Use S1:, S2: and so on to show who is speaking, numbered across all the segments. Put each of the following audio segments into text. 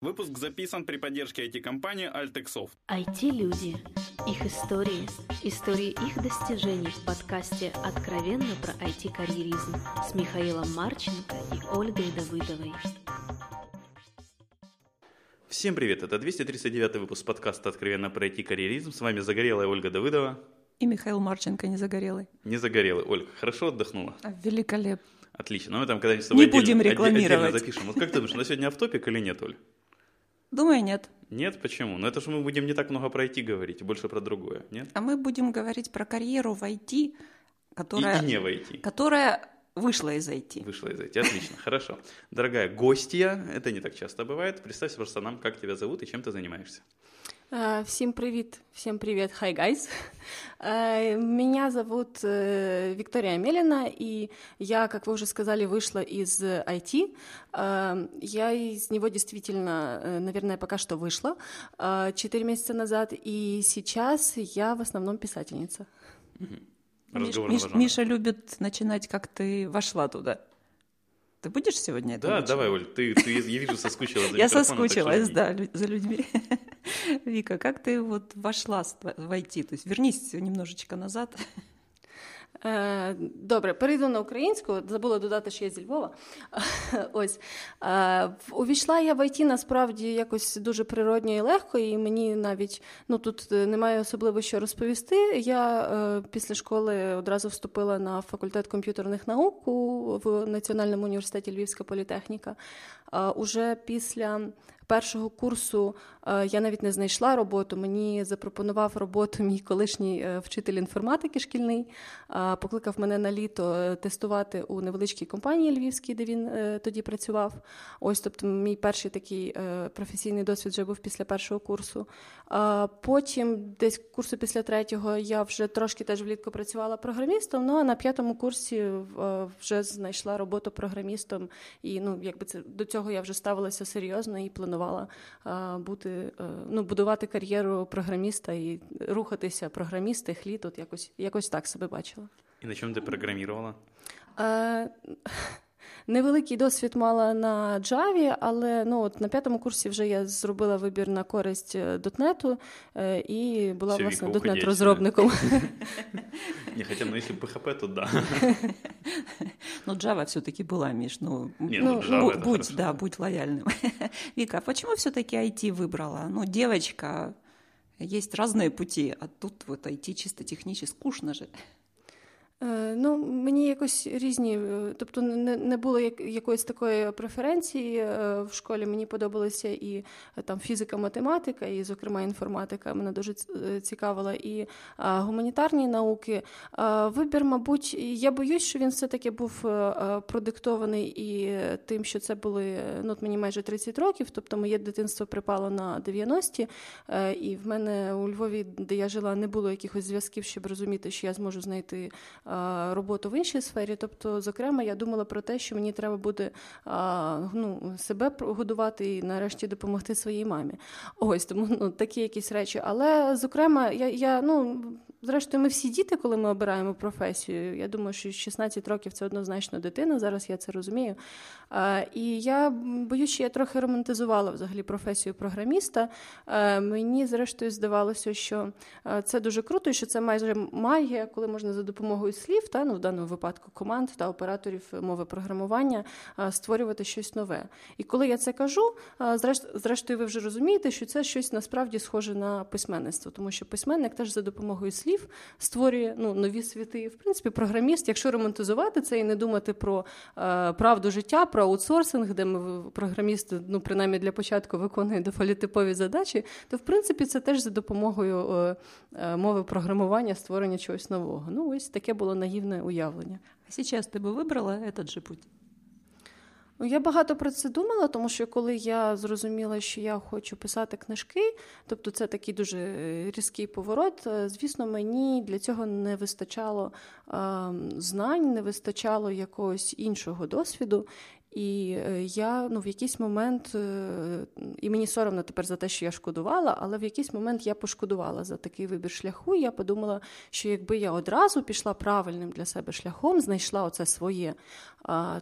S1: Выпуск записан при поддержке IT-компании Altexoft.
S2: IT-люди. Их истории. Истории их достижений в подкасте «Откровенно про IT-карьеризм» с Михаилом Марченко и Ольгой Давыдовой.
S1: Всем привет! Это 239 выпуск подкаста «Откровенно про IT-карьеризм». С вами загорелая Ольга Давыдова.
S3: И Михаил Марченко, не загорелый.
S1: Не загорелый. Ольга, хорошо отдохнула?
S3: Великолепно.
S1: Отлично. Ну, мы там когда-нибудь с тобой
S3: Не будем
S1: отдельно,
S3: рекламировать.
S1: отдельно запишем. Вот как ты думаешь, на сегодня автопик или нет, Оль?
S3: Думаю, нет.
S1: Нет? Почему? Ну, это же мы будем не так много про IT говорить, больше про другое, нет?
S3: А мы будем говорить про карьеру в IT, которая,
S1: И, и не в IT.
S3: которая вышла из IT.
S1: Вышла из IT. Отлично, хорошо. Дорогая гостья, это не так часто бывает. Представься просто нам, как тебя зовут и чем ты занимаешься.
S4: Э, Всем привет, всем привет, hi guys. Э, Меня зовут э, Виктория Мелина, и я, как вы уже сказали, вышла из IT. Я из него действительно, наверное, пока что вышла четыре месяца назад, и сейчас я в основном писательница.
S3: Миш- Миш-. Миша любит начинать, как ты вошла туда. Ты будешь сегодня это
S1: Да,
S3: начинать?
S1: давай, Оль, ты, ты, я вижу, соскучилась за
S3: Я соскучилась, да, за людьми. Вика, как ты вот вошла с- в IT? То есть вернись немножечко назад.
S4: Е, Добре, перейду на українську. Забула додати, що я зі Львова. Ось Е, увійшла я в ІТ насправді якось дуже природньо і легко, і мені навіть ну тут е, немає особливо що розповісти. Я після школи одразу вступила на факультет комп'ютерних наук у- в Національному університеті Львівська політехніка. Уже після першого курсу е, я навіть не знайшла роботу. Мені запропонував роботу мій колишній е, вчитель інформатики шкільний. Е, Покликав мене на літо тестувати у невеличкій компанії львівській, де він тоді працював. Ось, тобто, мій перший такий професійний досвід вже був після першого курсу. Потім, десь курсу після третього, я вже трошки теж влітку працювала програмістом. Ну а на п'ятому курсі вже знайшла роботу програмістом. І ну, якби це до цього я вже ставилася серйозно і планувала е, бути, е, ну, будувати кар'єру програміста і рухатися програмісти хліб. от якось, якось так себе бачила.
S1: І на чому ти программировала?
S4: Е, Невеликий досвід мала на Java, але ну, от на п'ятому курсі вже я зробила вибір на користь е, дотнету е, і була
S1: Всё,
S4: власне
S1: Віка, уходіть,
S4: дотнет-розробником.
S1: Не, хотя, ну, если PHP, то да.
S3: Ну, Java все-таки была, Миш. Ну,
S1: Не,
S3: ну,
S1: ну, Java
S3: бу-
S1: это
S3: будь,
S1: хорошо.
S3: да, будь лояльным. Вика, а почему все-таки IT выбрала? Ну, девочка, есть разные пути, а тут вот IT чисто технически скучно же.
S4: Е, Ну, мені якось різні, е, тобто не, було якоїсь такої преференції е, в школі. Мені подобалися і там фізика, математика, і, зокрема, інформатика мене дуже цікавила, і гуманітарні науки. Вибір, мабуть, я боюсь, що він все-таки був продиктований і тим, що це були ну, от мені майже 30 років, тобто моє дитинство припало на 90-ті, е, і в мене у Львові, де я жила, не було якихось зв'язків, щоб розуміти, що я зможу знайти роботу в іншій сфері. Тобто, зокрема, я думала про те, що мені треба буде ну, себе годувати і нарешті допомогти своїй мамі. Ось тому ну, такі якісь речі. Але, зокрема, я, я ну. Зрештою, ми всі діти, коли ми обираємо професію. Я думаю, що 16 років це однозначно дитина. Зараз я це розумію. І я боюсь, що я трохи романтизувала взагалі професію програміста. Мені, зрештою, здавалося, що це дуже круто, і що це майже магія, коли можна за допомогою слів, та ну в даному випадку команд та операторів мови програмування створювати щось нове. І коли я це кажу, зрештою, ви вже розумієте, що це щось насправді схоже на письменництво, тому що письменник теж за допомогою слів створює ну, нові світи. І, В принципі, програміст, якщо романтизувати це і не думати про е, правду життя, про аутсорсинг, де ми в- програміст, ну принаймні для початку виконує доволі типові задачі, то в принципі це теж за допомогою е, е, мови програмування створення чогось нового. Ну, ось таке було наївне уявлення.
S3: А сейчас ты бы выбрала этот же путь?
S4: Ну, Я багато про це думала, тому що коли я зрозуміла, що я хочу писати книжки, тобто це такий дуже е, різкий поворот. е, Звісно, мені для цього не вистачало е, знань, не вистачало якогось іншого досвіду. І е, я ну, в якийсь момент, е, і мені соромно тепер за те, що я шкодувала, але в якийсь момент я пошкодувала за такий вибір шляху. Я подумала, що якби я одразу пішла правильним для себе шляхом, знайшла оце своє,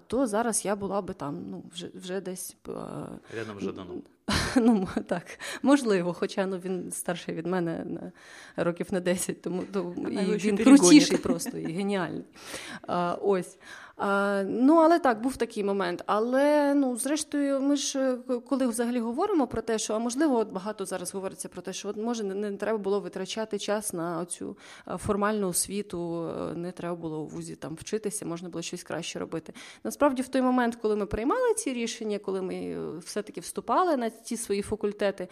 S4: то зараз я була би там ну, вже, вже десь.
S1: Рядом з Жаданом.
S4: Ну, так, можливо, хоча ну, він старший від мене на років на 10, тому то, і він крутіший просто і геніальний. А, Ось. А, Ну, але так, був такий момент. Але ну, зрештою, ми ж е, коли взагалі говоримо про те, що а можливо, от багато зараз говориться про те, що от може не, не треба було витрачати час на цю е, формальну освіту, е, не треба було у вузі там вчитися, можна було щось краще робити. Насправді, в той момент, коли ми приймали ці рішення, коли ми все-таки вступали на ті свої факультети,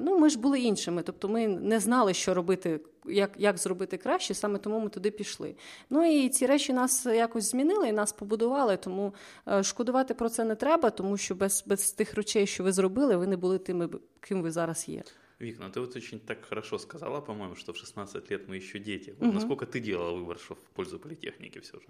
S4: ну ми ж були іншими, тобто ми не знали, що робити як як зробити краще, саме тому ми туди пішли. Ну і ці речі нас якось змінили і нас побудували, тому е, шкодувати про це не треба, тому що без без тих речей, що ви зробили, ви не були тими, ким ви зараз є.
S1: Вик, ну ты вот очень так хорошо сказала, по-моему, что в 16 лет мы еще дети. Вот угу. Насколько ты делала выбор, что в пользу политехники все же?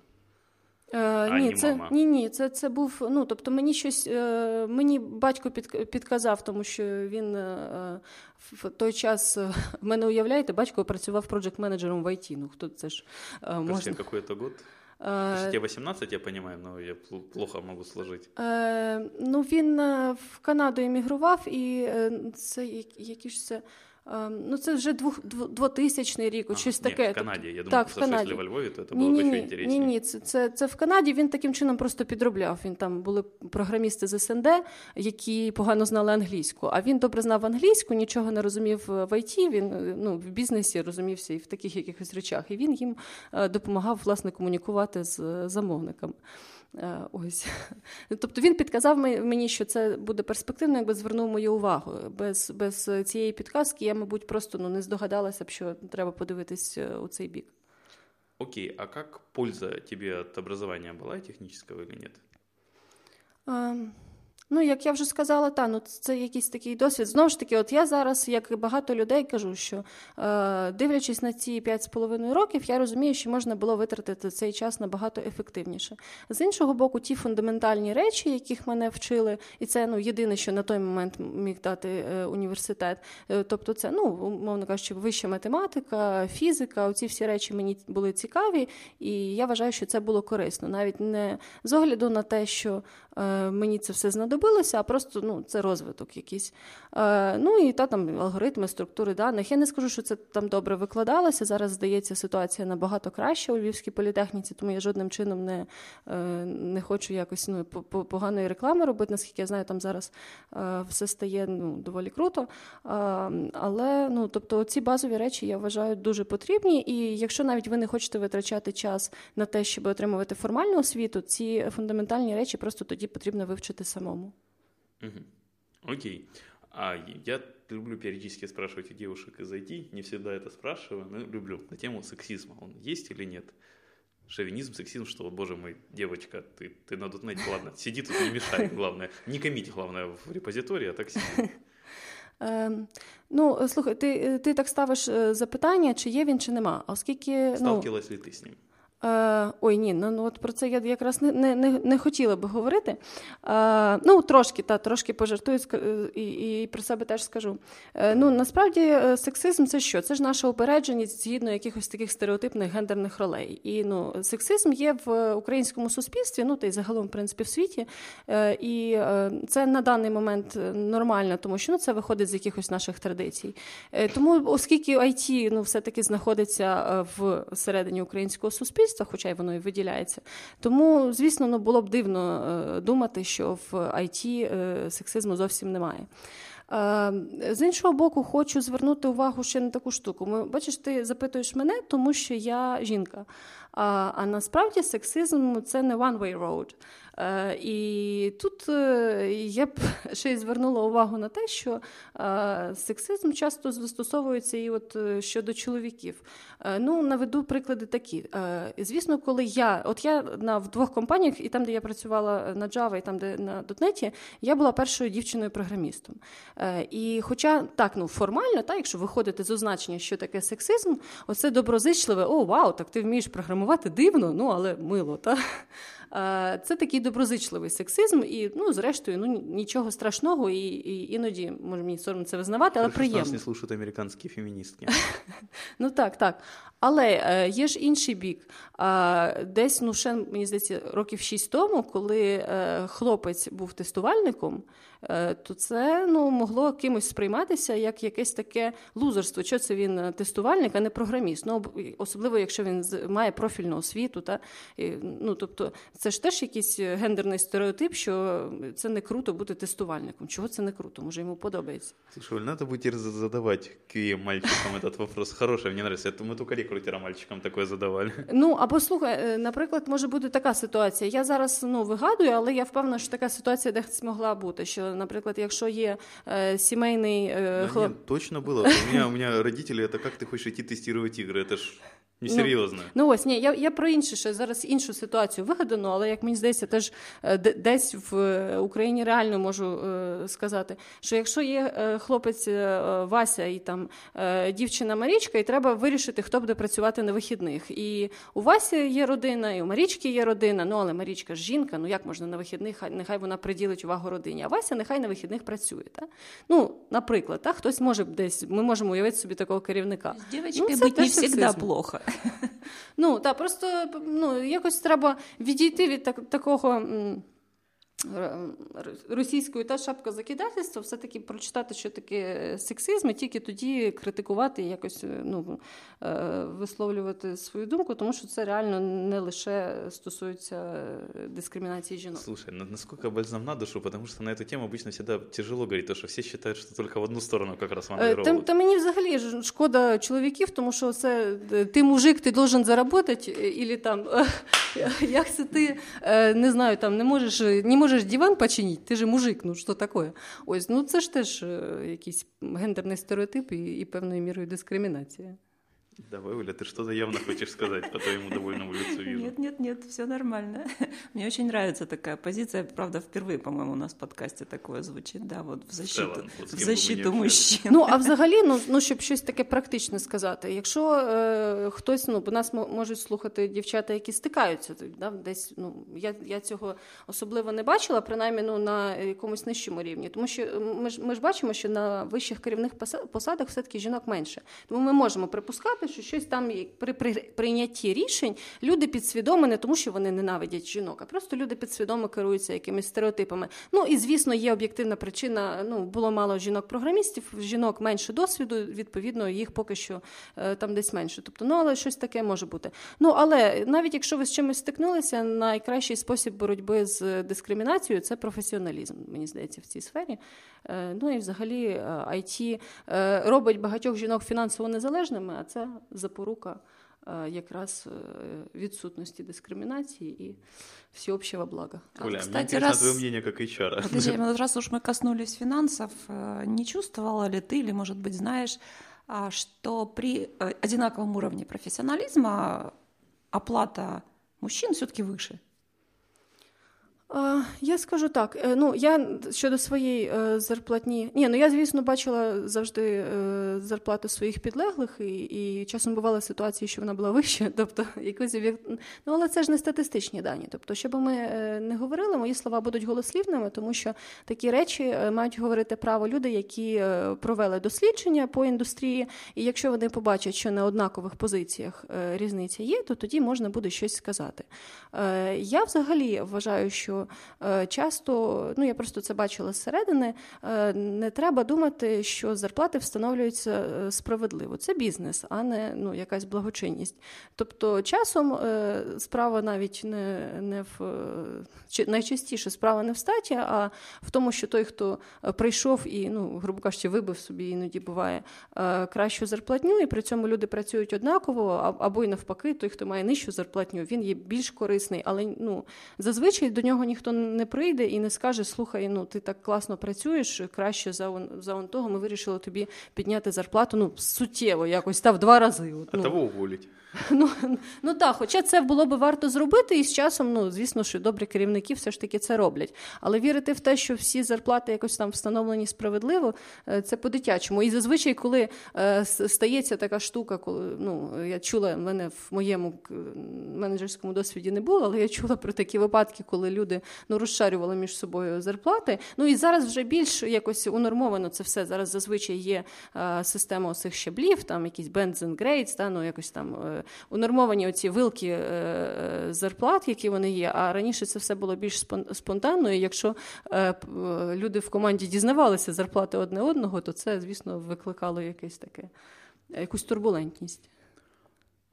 S4: Е, ні, це ні, ні, це це був. Ну тобто, мені щось е, мені батько під, підказав, тому що він е, в той час в мене уявляєте, батько працював проджект-менеджером в IT. Ну хто це ж
S1: е, можна... какой то год? Е, тебе 18, я розумію, але я плохо можу сложити.
S4: Е, ну він в Канаду емігрував, і це які ж це. Ем, ну, це вже двох, двотисячний рік, а, щось
S1: ні,
S4: таке.
S1: в Канаді. Я думаю, так, в Канаді. во Львові, то це
S4: було
S1: ні, ще інтересніше.
S4: Ні, ні, це, це, це в Канаді. Він таким чином просто підробляв. Він там були програмісти з СНД, які погано знали англійську. А він добре знав англійську, нічого не розумів в ІТ, Він ну, в бізнесі розумівся і в таких якихось речах. І він їм е, допомагав власне комунікувати з замовниками. Е, ось. Тобто він підказав мені, що це буде перспективно, якби звернув мою увагу. Без без цієї підказки я, мабуть, просто ну, не здогадалася б, що треба подивитись е, у цей бік.
S1: Окей, а як польза тобі від образування була технічного чи ні?
S4: Ну, як я вже сказала, та ну це якийсь такий досвід. Знову ж таки, от я зараз, як і багато людей, кажу, що е, дивлячись на ці 5,5 років, я розумію, що можна було витратити цей час набагато ефективніше. З іншого боку, ті фундаментальні речі, яких мене вчили, і це ну єдине, що на той момент міг дати е, університет. Е, тобто, це ну умовно кажучи, вища математика, фізика. Оці всі речі мені були цікаві, і я вважаю, що це було корисно, навіть не з огляду на те, що е, мені це все знадобилося, знадобилося, а просто ну, це розвиток якийсь. Е, Ну і та там алгоритми, структури даних. Я не скажу, що це там добре викладалося. Зараз здається, ситуація набагато краща у Львівській політехніці, тому я жодним чином не е, не хочу якось ну, поганої реклами робити. Наскільки я знаю, там зараз е, все стає ну, доволі круто. Е, але ну, тобто, ці базові речі я вважаю дуже потрібні. І якщо навіть ви не хочете витрачати час на те, щоб отримувати формальну освіту, ці фундаментальні речі просто тоді потрібно вивчити самому.
S1: Угу. Окей. А я люблю периодически спрашивать у девушек из IT, не всегда это спрашиваю, но люблю на тему сексизма. Он есть или нет? Шовинизм, сексизм, что, боже мой, девочка, ты, ты на дотнете, ладно, сиди тут, не мешай, главное. Не комите, главное, в репозитории, а так сиди.
S4: Ем, ну, слухай, ти ти так ставиш е, запитання, чи є він, чи нема. Оскільки.
S1: Ну, Сталкивалась ну, ли ти з ним?
S4: Е, Ой, ні, ну, ну от про це я якраз не не, не хотіла би говорити. Е, Ну, трошки, та, трошки пожартую е, і і про себе теж скажу. Е, Ну, Насправді, е, сексизм це що? Це ж наша упередженість згідно якихось таких стереотипних гендерних ролей. І ну, сексизм є в українському суспільстві, ну та й загалом, в принципі, в світі. Е, І е, це на даний момент нормально, тому що ну, це виходить з якихось наших традицій. Тому, оскільки IT ну, все-таки знаходиться в середині українського суспільства суспільства, хоча й воно і виділяється. Тому, звісно, ну, було б дивно е, думати, що в IT е, сексизму зовсім немає. Е, з іншого боку, хочу звернути увагу ще на таку штуку. Ми, Бачиш, ти запитуєш мене, тому що я жінка. А а насправді сексизм це не one-way road. Е, і тут е, я б ще й звернула увагу на те, що е, сексизм часто застосовується і от щодо чоловіків. Ну, наведу приклади такі. Звісно, коли я, от я на в двох компаніях, і там, де я працювала на Java, і там, де на .NET, я була першою дівчиною-програмістом. І хоча так, ну формально, так, якщо виходити з означення, що таке сексизм, оце доброзичливе, о, вау, так ти вмієш програмувати дивно, ну але мило. Та? Це такий доброзичливий сексизм, і ну, зрештою, ну нічого страшного, і, і іноді може мені соромно це визнавати, але приємно. Нас
S1: не слушають американські феміністки.
S4: Ну так, так. Але е, є ж інший бік. Десь, ну ще мені здається, років шість тому, коли е, хлопець був тестувальником, е, то це ну, могло кимось сприйматися як якесь таке лузерство. Що це він тестувальник, а не програміст. Ну, Особливо, якщо він має профільну освіту. Та, ну, тобто, Це ж теж якийсь гендерний стереотип, що це не круто бути тестувальником. Чого це не круто? Може, йому подобається.
S1: Слушай, надо будет задавать QE мальчикам этот вопрос. Хороший, мені нравится. Мы только рекрутера мальчикам таке задавали.
S4: Ну, або слухай, наприклад, може бути така ситуація. Я зараз ну, вигадую, але я впевнена, що така ситуація десь могла бути. Що, наприклад, якщо є е, сімейний е,
S1: хлоп... Ні, точно було. У мене, у мене родителі, це як ти хочеш йти тестувати ігри? Це ж Несерйозно.
S4: Ну, ну ось ні, я я про інше ще зараз іншу ситуацію вигадано, але як мені здається, теж е, десь в е, Україні реально можу е, сказати, що якщо є хлопець Вася і там дівчина Марічка, і треба вирішити, хто буде працювати на вихідних. І у Васі є родина, і у Марічки є родина. Ну але Марічка ж жінка, ну як можна на вихідних, нехай вона приділить увагу родині, а Вася нехай на вихідних працює. Та? Ну, наприклад, та? хтось може десь, ми можемо уявити собі такого керівника.
S3: Дівчатки ну, бути не завжди плохо.
S4: Ну, так, просто ну, якось треба відійти від так, такого російською та шапка закидательства, все-таки прочитати, що таке сексизм, і тільки тоді критикувати, якось ну, е, висловлювати свою думку, тому що це реально не лише стосується дискримінації жінок.
S1: Слушай, насколько бальзам на душу, потому что на эту тему обычно всегда тяжело говорить, то, что все считают, что только в одну сторону как раз
S4: маневровывают. Та, та мені взагалі шкода чоловіків, тому що це ти мужик, ти должен заработати, і там, як це ти, не знаю, там не можеш, не можеш можеш диван починити, ти же мужик, ну що таке? Ось, ну це ж теж якийсь гендерний стереотип і, і певною мірою дискримінація.
S1: Давай, Оля, ты что-то явно хочешь сказать по твоему довольному лицу вижу.
S3: Нет, нет, нет, все нормально. Мне очень нравится такая позиция. Правда, впервые, по-моему, у нас в подкасті такое звучить, да, вот в защиту, целом, в защиту мужчин.
S4: Ну, а взагалі, ну, ну щоб щось таке практичне сказати. Якщо е, хтось, ну, бо нас можуть слухати дівчата, які стикаються, да, десь, ну, я, я цього особливо не бачила, принаймні, ну, на якомусь нижчому рівні. Тому що ми ж, ми ж бачимо, що на вищих керівних посадах все-таки жінок менше. Тому ми можемо припускати, що щось там при прийнятті рішень люди підсвідомо не тому, що вони ненавидять жінок, а просто люди підсвідомо керуються якимись стереотипами. Ну і звісно, є об'єктивна причина. Ну було мало жінок-програмістів, жінок менше досвіду. Відповідно, їх поки що е, там десь менше. Тобто, ну але щось таке може бути. Ну але навіть якщо ви з чимось стикнулися, найкращий спосіб боротьби з дискримінацією це професіоналізм. Мені здається, в цій сфері. Е, ну і взагалі IT е, робить багатьох жінок фінансово незалежними, а це запорука е, якраз відсутності дискриминации и всеобщего блага.
S1: Оля, а, Кстати, мне раз... твое мнение как HR.
S3: Подожди, раз уж мы коснулись финансов, не чувствовала ли ты, или, может быть, знаешь, что при одинаковом уровне профессионализма оплата мужчин все-таки выше?
S4: Я скажу так. Е, ну я щодо своєї е, зарплатні, ні, ну я звісно бачила завжди е, зарплату своїх підлеглих, і і часом бували ситуації, що вона була вища, тобто якось Ну, але це ж не статистичні дані. Тобто, щоб ми не говорили, мої слова будуть голослівними, тому що такі речі мають говорити право люди, які провели дослідження по індустрії, і якщо вони побачать, що на однакових позиціях різниця є, то тоді можна буде щось сказати. Я взагалі вважаю, що. Е, часто, ну я просто це бачила зсередини, е, не треба думати, що зарплати встановлюються е, справедливо. Це бізнес, а не ну, якась благочинність. Тобто, часом справа навіть не не в найчастіше справа не в статі, а в тому, що той, хто прийшов і, ну, грубо кажучи, вибив собі іноді буває кращу зарплатню, і при цьому люди працюють однаково, або й навпаки, той, хто має нижчу зарплатню, він є більш корисний, але ну, зазвичай до нього ніхто не прийде і не скаже: слухай, ну ти так класно працюєш, краще за он, за он того, ми вирішили тобі підняти зарплату ну, суттєво, якось та в два рази.
S1: От, ну. того уволить.
S4: Ну ну так, хоча це було би варто зробити, і з часом, ну звісно, що добрі керівники все ж таки це роблять. Але вірити в те, що всі зарплати якось там встановлені справедливо, е, це по-дитячому. І зазвичай, коли е, стається така штука, коли ну я чула, в мене в моєму менеджерському досвіді не було, але я чула про такі випадки, коли люди ну, розшарювали між собою зарплати. Ну і зараз вже більш якось унормовано це все. Зараз зазвичай є система цих щаблів, там якісь Benson Grades, та, ну якось там е, унормовані оці вилки е, зарплат, які вони є. А раніше це все було більш спонтанно. І якщо е, люди в команді дізнавалися зарплати одне одного, то це, звісно, викликало якесь таке, якусь турбулентність.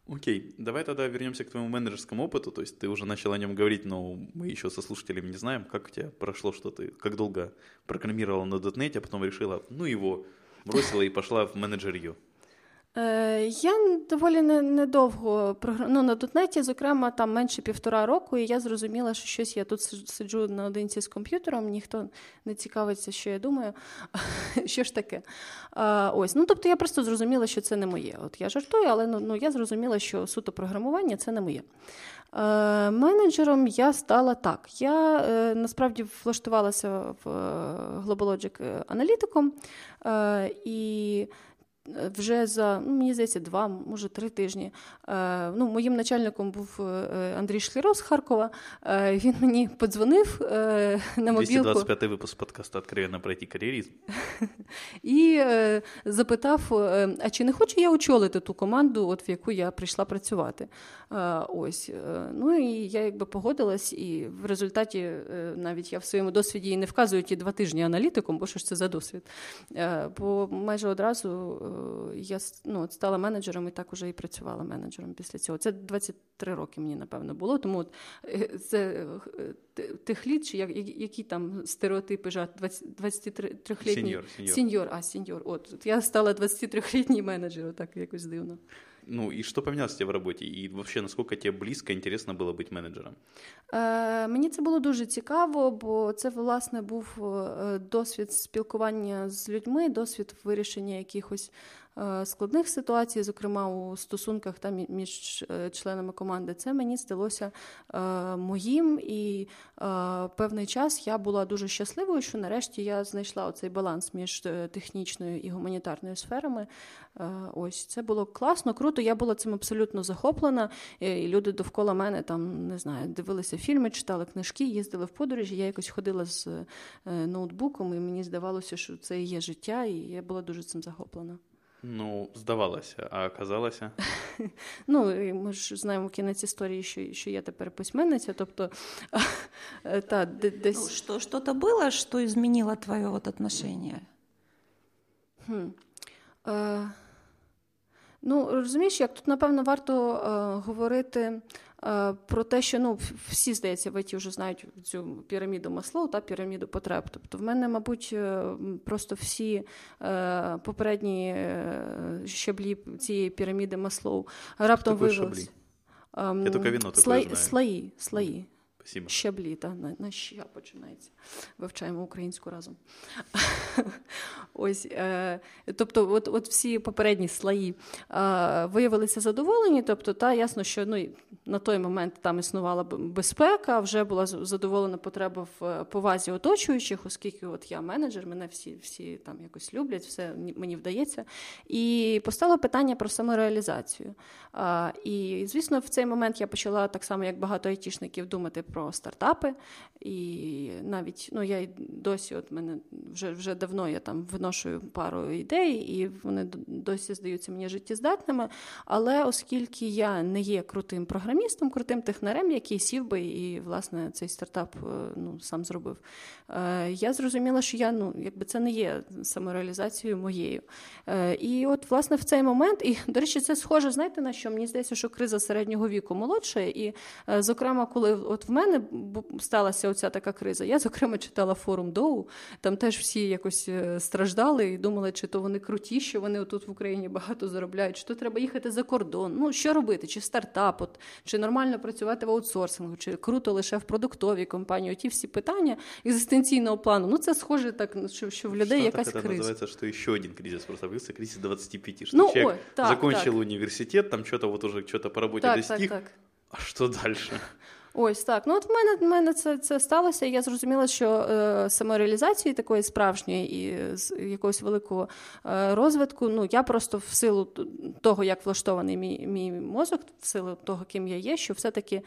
S1: Окей, давай тогда вернемся к твоему менеджерскому опыту. То есть ты уже начал о нем говорить, но мы еще со слушателями не знаем, как у тебя прошло, что ты как долго программировала на .NET, а потом решила, ну его, бросила и пошла в менеджерию.
S4: Е, я доволі недовго ну, на дотнеті, зокрема, там менше півтора року, і я зрозуміла, що щось я тут сиджу наодинці з комп'ютером, ніхто не цікавиться, що я думаю. Що ж таке? Ось, ну тобто я просто зрозуміла, що це не моє. От я жартую, але ну, ну я зрозуміла, що суто програмування це не моє. Е, менеджером я стала так. Я е, насправді влаштувалася в GlobalLogic аналітиком і вже за ну, мені здається, два, може три тижні. Е, ну, Моїм начальником був е, Андрій Шліров з Харкова. Е, він мені подзвонив на мобілку.
S1: 225-й випуск подкасту «Откровенно пройти кар'єризм».
S4: І запитав: а чи не хочу я очолити ту команду, от в яку я прийшла працювати? Ось. Ну і я якби погодилась, і в результаті навіть я в своєму досвіді і не вказую ті два тижні аналітиком, бо що ж це за досвід. Бо майже одразу я ну, стала менеджером і так уже і працювала менеджером після цього. Це 23 роки мені, напевно, було. Тому от, е, це е, тих літ, чи які там стереотипи жат 23-літній
S1: сеньор,
S4: сеньор. сеньор, а сеньор. От, от я стала 23-літній менеджером, так якось дивно.
S1: Ну и что поменялось у в роботі? І вообще наскільки тебе близько, інтересно було бути менеджером?
S4: Е, Мені це було дуже цікаво, бо це, власне, був е, досвід спілкування з людьми, досвід вирішення якихось складних ситуацій, зокрема у стосунках там між е, членами команди, це мені здалося е, моїм, і певний час я була дуже щасливою, що нарешті я знайшла оцей баланс між технічною і гуманітарною сферами. Ось це було класно, круто. Я була цим абсолютно захоплена. І Люди довкола мене там не знаю, дивилися фільми, читали книжки, їздили в подорожі. Я якось ходила з ноутбуком, і мені здавалося, що це є життя, і я була дуже цим захоплена.
S1: Ну, здавалося, а оказалося?
S4: Ну, ми ж знаємо кінець історії, що що я тепер письменниця. Тобто, та, десь...
S3: Ну, що, що-то було, що змінило твоє от отношення?
S4: Хм. Е, ну, розумієш, як тут, напевно, варто е, говорити про те, що ну всі здається, в ІТ вже знають цю піраміду маслоу та піраміду потреб. Тобто, в мене, мабуть, е, просто всі е, попередні щаблі цієї піраміди маслоу раптом виявилися.
S1: Ем, Я тільки віно
S4: слої, слої, слої.
S1: Спасибо.
S4: Щаблі, та на, на ща починається. Вивчаємо українську разом. Ось, е, Тобто, от от всі попередні слої е, виявилися задоволені. Тобто, та ясно, що ну, на той момент там існувала безпека, вже була задоволена потреба в е, повазі оточуючих, оскільки от я менеджер, мене всі всі там якось люблять, все мені вдається. І постало питання про самореалізацію. Е, і, звісно, в цей момент я почала так само, як багато айтішників, думати про стартапи. І навіть ну я й досі, от мене вже вже давно я там виношую пару ідей, і вони досі здаються мені життєздатними. Але оскільки я не є крутим програмістом, крутим технарем, який сів би і власне цей стартап е, ну, сам зробив, е, я зрозуміла, що я ну якби це не є самореалізацією моєю. Е, і от, власне, в цей момент, і до речі, це схоже, знаєте, на що мені здається, що криза середнього віку молодша, і, зокрема, коли от в мене сталася оця така криза, я зокрема читала форум Доу, там теж всі якось страждали і думали, чи то вони круті, що вони тут в Україні багато заробляють, чи то треба їхати за кордон. Ну що робити? Чи стартап, от, чи нормально працювати в аутсорсингу, чи круто лише в продуктовій компанії? Ті всі питання екзистенційного плану. Ну це схоже так, що, що в людей якась криза.
S1: називається, що ще один кризис просто вився, кризис 25, що
S4: ну,
S1: человек ой, так, закончил так. университет, там что-то вот уже что-то по роботі
S4: так,
S1: достиг,
S4: так, так.
S1: а що далі?
S4: Ось так. Ну от в мене в мене це це сталося. і Я зрозуміла, що е, самореалізації такої справжньої і з якогось великого е, розвитку. Ну я просто в силу того, як влаштований мій мій мозок, в силу того, ким я є, що все-таки е,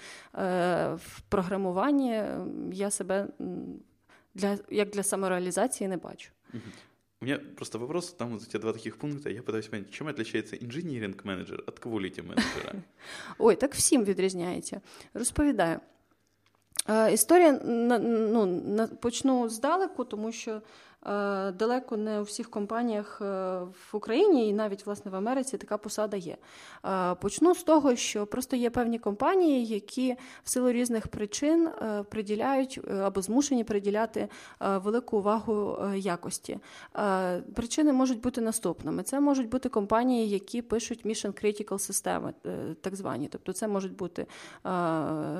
S4: в програмуванні я себе для як для самореалізації не бачу.
S1: У меня просто вопрос, там вот эти два таких пункта, я пытаюсь понять, чем отличается инжиниринг-менеджер от кваліті-менеджера?
S4: Ой, так всім відрізняється. Розповідаю. Історія ну, почну здалеку, тому що далеко не у всіх компаніях е, в Україні і навіть власне в Америці така посада є. Е, почну з того, що просто є певні компанії, які в силу різних причин приділяють або змушені приділяти велику увагу якості. Причини можуть бути наступними: це можуть бути компанії, які пишуть mission critical системи, так звані. Тобто, це можуть бути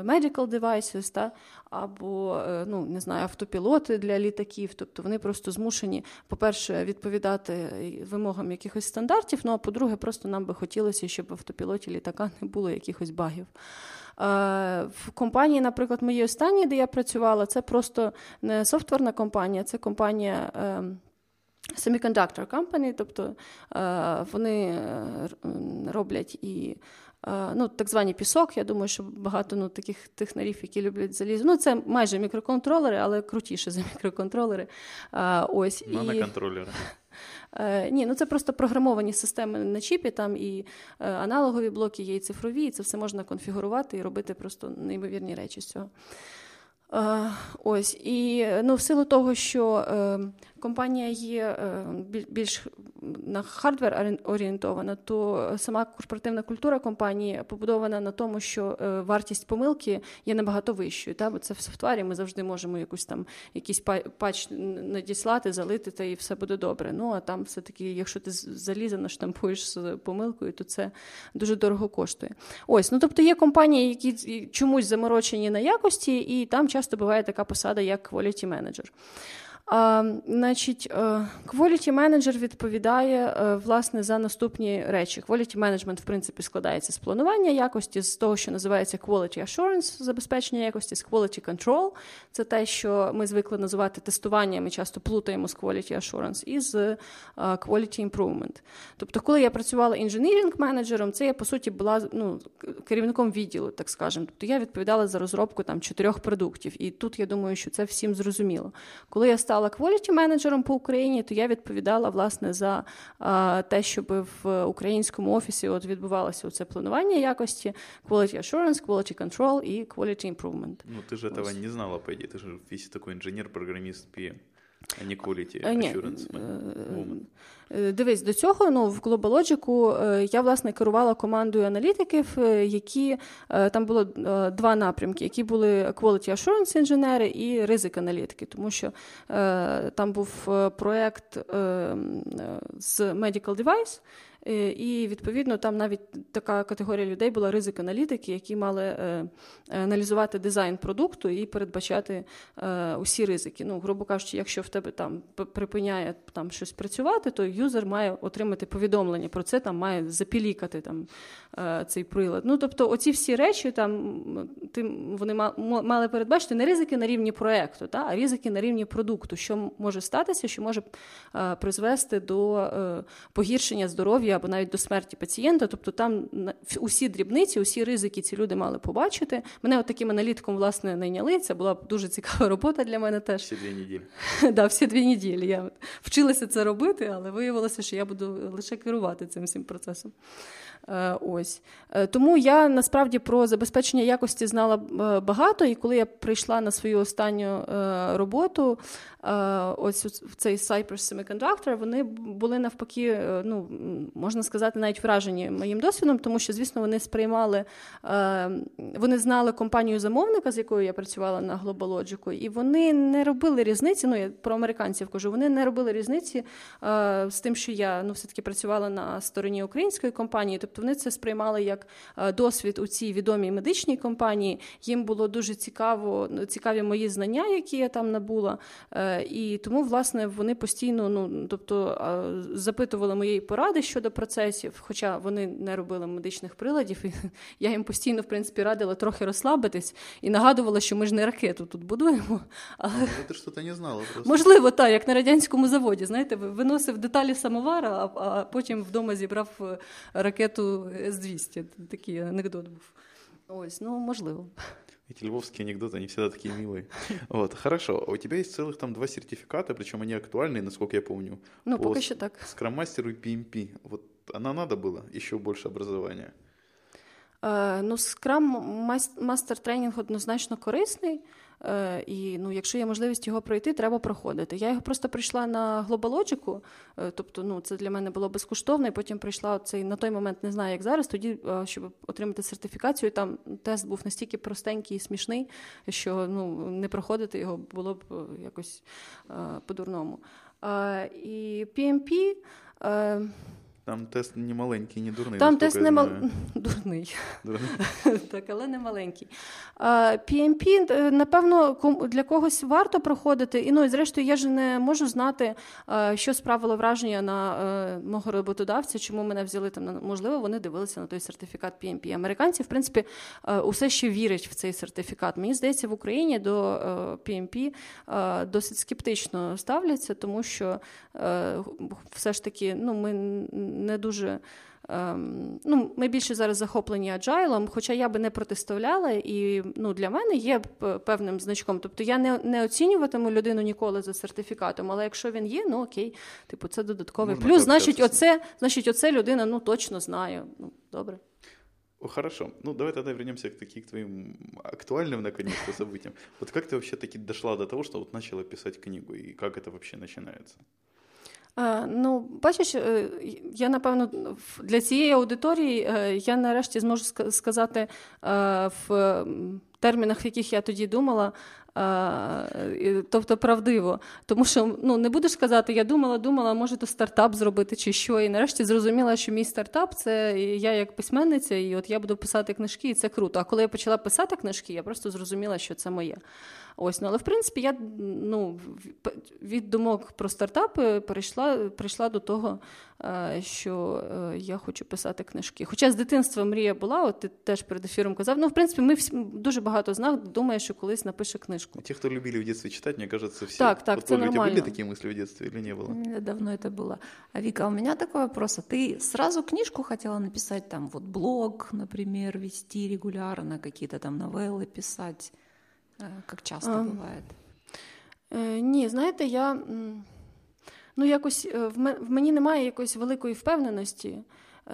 S4: medical devices, та або ну не знаю, автопілоти для літаків. Тобто вони просто просто змушені, по-перше, відповідати вимогам якихось стандартів. Ну а по-друге, просто нам би хотілося, щоб в автопілоті літака не було якихось багів. В компанії, наприклад, моїй останній, де я працювала, це просто не софтверна компанія, це компанія. Ем, semiconductor company, тобто е, вони е, роблять і ну, так звані пісок. Я думаю, що багато ну, таких технарів, які люблять залізо. Ну, це майже мікроконтролери, але крутіше за мікроконтролери. Ось.
S1: Наноконтролери.
S4: Е, ні, ну це просто програмовані системи на чіпі, там і е, аналогові блоки, є і цифрові, і це все можна конфігурувати і робити просто неймовірні речі з цього. Е, ось і ну, в силу того, що е, компанія є е, більш на хардвер орієнтована, то сама корпоративна культура компанії побудована на тому, що вартість помилки є набагато вищою. Та? Бо це в софтварі ми завжди можемо якусь там якийсь патч надіслати, залити, та і все буде добре. Ну а там все-таки, якщо ти заліза наштампуєш з помилкою, то це дуже дорого коштує. Ось, ну тобто є компанії, які чомусь заморочені на якості, і там часто буває така посада, як quality manager. Значить, е, quality manager відповідає е, власне за наступні речі. Quality management, в принципі, складається з планування якості, з того, що називається quality assurance, забезпечення якості, з quality control. Це те, що ми звикли називати тестуванням, ми часто плутаємо з quality assurance, і з е, quality improvement. Тобто, коли я працювала інженірінг менеджером, це я по суті була ну, керівником відділу, так скажемо. Тобто я відповідала за розробку там чотирьох продуктів. І тут я думаю, що це всім зрозуміло. Коли я стала стала кваліті менеджером по Україні, то я відповідала власне за а, те, щоб в українському офісі от відбувалося це планування якості, quality assurance, quality control і quality improvement.
S1: Ну ти ж цього не знала, по ідеї. Ти ж весь такий інженер, програміст, PM. А не quality assurance woman.
S4: Е, дивись, до цього ну, в GlobalLogic е, я власне керувала командою аналітиків, е, які там було два напрямки, які були Quality Assurance інженери і ризик аналітики, тому що там був проєкт з Medical Device, Е, і відповідно там навіть така категорія людей була ризик-аналітики, які мали е, аналізувати дизайн продукту і передбачати е, усі ризики. Ну, грубо кажучи, якщо в тебе там припиняє там щось працювати, то юзер має отримати повідомлення про це, там має запілікати там цей прилад. Ну тобто, оці всі речі там ти вони мали передбачити не ризики на рівні проекту, та а ризики на рівні продукту, що може статися, що може призвести до погіршення здоров'я або навіть до смерті пацієнта. Тобто там усі дрібниці, усі ризики ці люди мали побачити. Мене от таким аналітиком власне найняли. Це була дуже цікава робота для мене теж.
S1: Всі дві неділі.
S4: Да, всі дві неділі. Я вчилася це робити, але виявилося, що я буду лише керувати цим всім процесом. Е, ось е, тому я насправді про забезпечення якості знала е, багато, і коли я прийшла на свою останню роботу, ось в цей Cypress Semiconductor, вони були навпаки, ну можна сказати, навіть вражені моїм досвідом, тому що, звісно, вони сприймали, вони знали компанію замовника, з якою я працювала на GlobalLogic, і вони не робили різниці. Ну я про американців кажу, вони не робили різниці з тим, що я ну все таки працювала на стороні української компанії. Тобто вони це сприймали як е, досвід у цій відомій медичній компанії. Їм було дуже цікаво, ну, цікаві мої знання, які я там набула. Е, і тому, власне, вони постійно ну, тобто, запитували моєї поради щодо процесів, хоча вони не робили медичних приладів. І я їм постійно, в принципі, радила трохи розслабитись і нагадувала, що ми ж не ракету тут будуємо.
S1: Але... Ти ж не знала просто.
S4: Можливо, так, як на радянському заводі. Знаєте, виносив деталі самовара, а потім вдома зібрав е, ракету С-200. Такий анекдот був. Ось, ну можливо.
S1: Эти львовские анекдоты, они всегда такие милые. Вот, хорошо. А у тебя есть целых там два сертификата, причем они актуальные, насколько я помню.
S4: Ну, по пока еще так.
S1: Скрам-мастеру и PMP. Вот она надо было еще больше образования?
S4: Е, ну, скрам мастер тренінг однозначно корисний. Е, і ну, якщо є можливість його пройти, треба проходити. Я його просто прийшла на глобалоджику, е, тобто ну, це для мене було безкоштовно, і потім прийшла цей на той момент, не знаю, як зараз, тоді, щоб отримати сертифікацію, там тест був настільки простенький і смішний, що ну, не проходити його було б якось по-дурному. І PMP.
S1: Там тест не маленький, не дурний.
S4: Там тест не мал... дурний. дурний. так, але не маленький. PMP, е, напевно, для когось варто проходити. І ну, і зрештою, я ж не можу знати, що справило враження на е, мого роботодавця, чому мене взяли там. Можливо, вони дивилися на той сертифікат PMP. Американці, в принципі, е, усе ще вірять в цей сертифікат. Мені здається, в Україні до PMP досить скептично ставляться, тому що все ж таки ну, ми не дуже. Ем, ну, Ми більше зараз захоплені аджайлом, хоча я би не протиставляла, і ну, для мене є певним значком. Тобто я не не оцінюватиму людину ніколи за сертифікатом, але якщо він є, ну окей, типу, це додатковий Можна плюс. Значить, оце, значить, оце людина ну, точно знає. Ну, Добре.
S1: Хорошо. Ну, давай тогда вернемся к, таки, к твоим актуальным, наконец-то, событиям. Вот как ты вообще таки дошла до того, что вот начала писать книгу, и как это вообще начинается?
S4: Ну, бачиш, е, я напевно для цієї аудиторії е, я нарешті зможу сказати е, в термінах, в яких я тоді думала, тобто правдиво. Тому що ну, не будеш казати, я думала, думала, може то стартап зробити чи що. І нарешті зрозуміла, що мій стартап це я як письменниця, і от я буду писати книжки, і це круто. А коли я почала писати книжки, я просто зрозуміла, що це моє. Ось, ну, Але в принципі я ну, від думок про стартапи перейшла прийшла до того, е, що е, я хочу писати книжки. Хоча з дитинства мрія була, от ти теж перед ефіром казав. Ну, в принципі, ми всі дуже багато з нас думає, що колись напише книжку.
S1: Ті, хто любили в дитинстві читати, мені кажется, всі.
S4: Так, так, це нормально.
S1: были такі мислі в дитинстві или не было?
S3: Давно это было. А Вика, у меня такой вопрос. А ты сразу книжку хотела написать, там, вот блог, например, вести регулярно, какие-то там новеллы писать? Як часто а, буває?
S4: Е, ні, знаєте, я ну якось е, в мені немає якоїсь великої впевненості.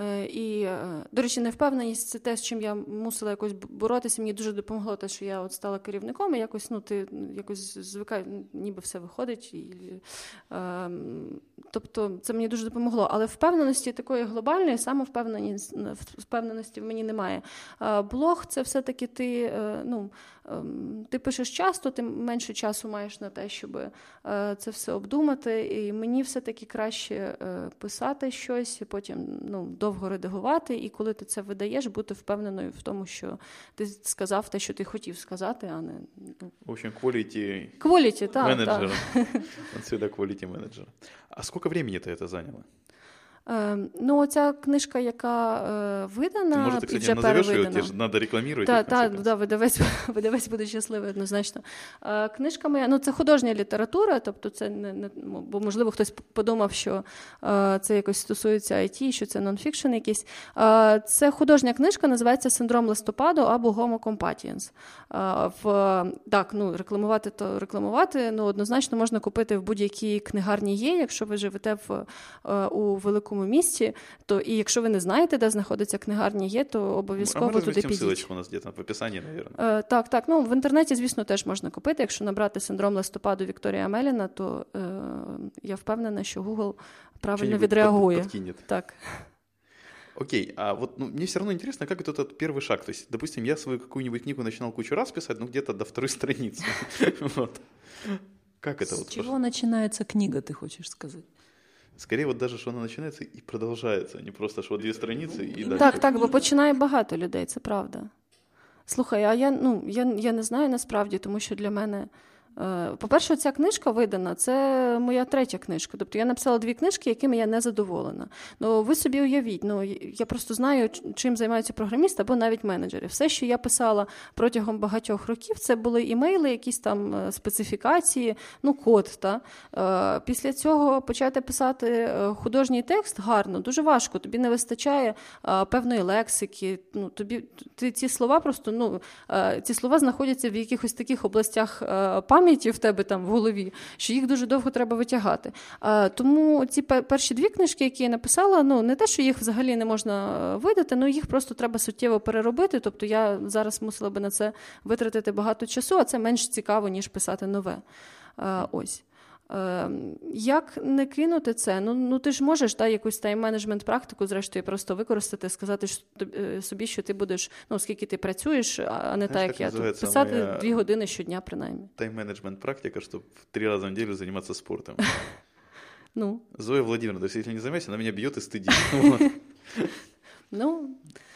S4: Е, і, е, до речі, невпевненість це те, з чим я мусила якось боротися. Мені дуже допомогло те, що я от стала керівником, і якось ну, ти якось звикаєш, ніби все виходить. І, е, Тобто це мені дуже допомогло. Але впевненості такої глобальної, самовпевненості в мені немає. Е, блог це все-таки ти е, ну, ем, ти пишеш часто, ти менше часу маєш на те, щоб це все обдумати. І мені все-таки краще писати щось, і потім ну, довго редагувати, і коли ти це видаєш, бути впевненою в тому, що ти сказав те, що ти хотів сказати, а не
S1: ну... в общем, quality,
S4: quality так,
S1: менеджер. Он всегда quality менеджер. А сколько времени ты это заняло?
S4: Ем, ну, оця книжка, яка е, видана,
S1: Може, ти, кстати, назовеш її, ж треба рекламувати. Так,
S4: так, да, видавець, видавець буде щасливий однозначно. Е, книжка моя, ну це художня література, тобто це не, не бо, можливо, хтось подумав, що е, це якось стосується IT, що це нонфікшн якийсь. Це художня книжка, називається Синдром листопаду або Homo Compatiens. Е, в, так, ну, рекламувати то рекламувати, ну, однозначно можна купити в будь-якій книгарні є, якщо ви живете в, у великому великому місті, то і якщо ви не знаєте, де знаходиться книгарня, є, то обов'язково а туди підіть.
S1: ссылочку у нас десь в описанні, мабуть.
S4: Е, так, так. Ну в інтернеті, звісно, теж можна купити. Якщо набрати синдром листопаду Вікторія Меліна, то е, я впевнена, що Google правильно відреагує.
S1: Подкинет.
S4: Так.
S1: Окей, а вот ну, мне все равно интересно, как этот первый шаг. То есть, допустим, я свою какую-нибудь книгу начинал кучу раз писать, ну где-то до второй страницы. вот. Как это
S3: С
S1: вот?
S3: чего начинается книга, ты хочешь сказать?
S1: Скорее, вот даже, що вона починається і продовжується, не просто, що дві страниці і далі.
S4: Так, так, бо починає багато людей, це правда. Слухай, а я ну, я, я не знаю насправді, тому що для мене по-перше, ця книжка видана, це моя третя книжка. Тобто я написала дві книжки, якими я не задоволена. Ну, ви собі уявіть, ну я просто знаю, чим займаються програмісти або навіть менеджери. Все, що я писала протягом багатьох років, це були імейли, якісь там е, специфікації, ну, код. Та? Е, після цього почати писати художній текст гарно, дуже важко. Тобі не вистачає певної лексики. Ну, тобі ти ці слова просто ну, ці слова знаходяться в якихось таких областях пам'яті, пам'яті в тебе там в голові, що їх дуже довго треба витягати. А, Тому ці перші дві книжки, які я написала, ну не те, що їх взагалі не можна е, видати, ну їх просто треба суттєво переробити. Тобто я зараз мусила би на це витратити багато часу, а це менш цікаво, ніж писати нове. А, Ось. Ем, як не кинути це? Ну ну ти ж можеш та, якусь тайм-менеджмент практику, зрештою, просто використати, сказати е, собі, що ти будеш, ну оскільки ти працюєш, а не так, як я тут писати дві години щодня, принаймні.
S1: Тайм-менеджмент практика, щоб три рази в неділю займатися спортом.
S4: Ну.
S1: Зоя Владимировна, якщо не займаєшся, вона мене б'є і стидить.
S4: Ну, Е,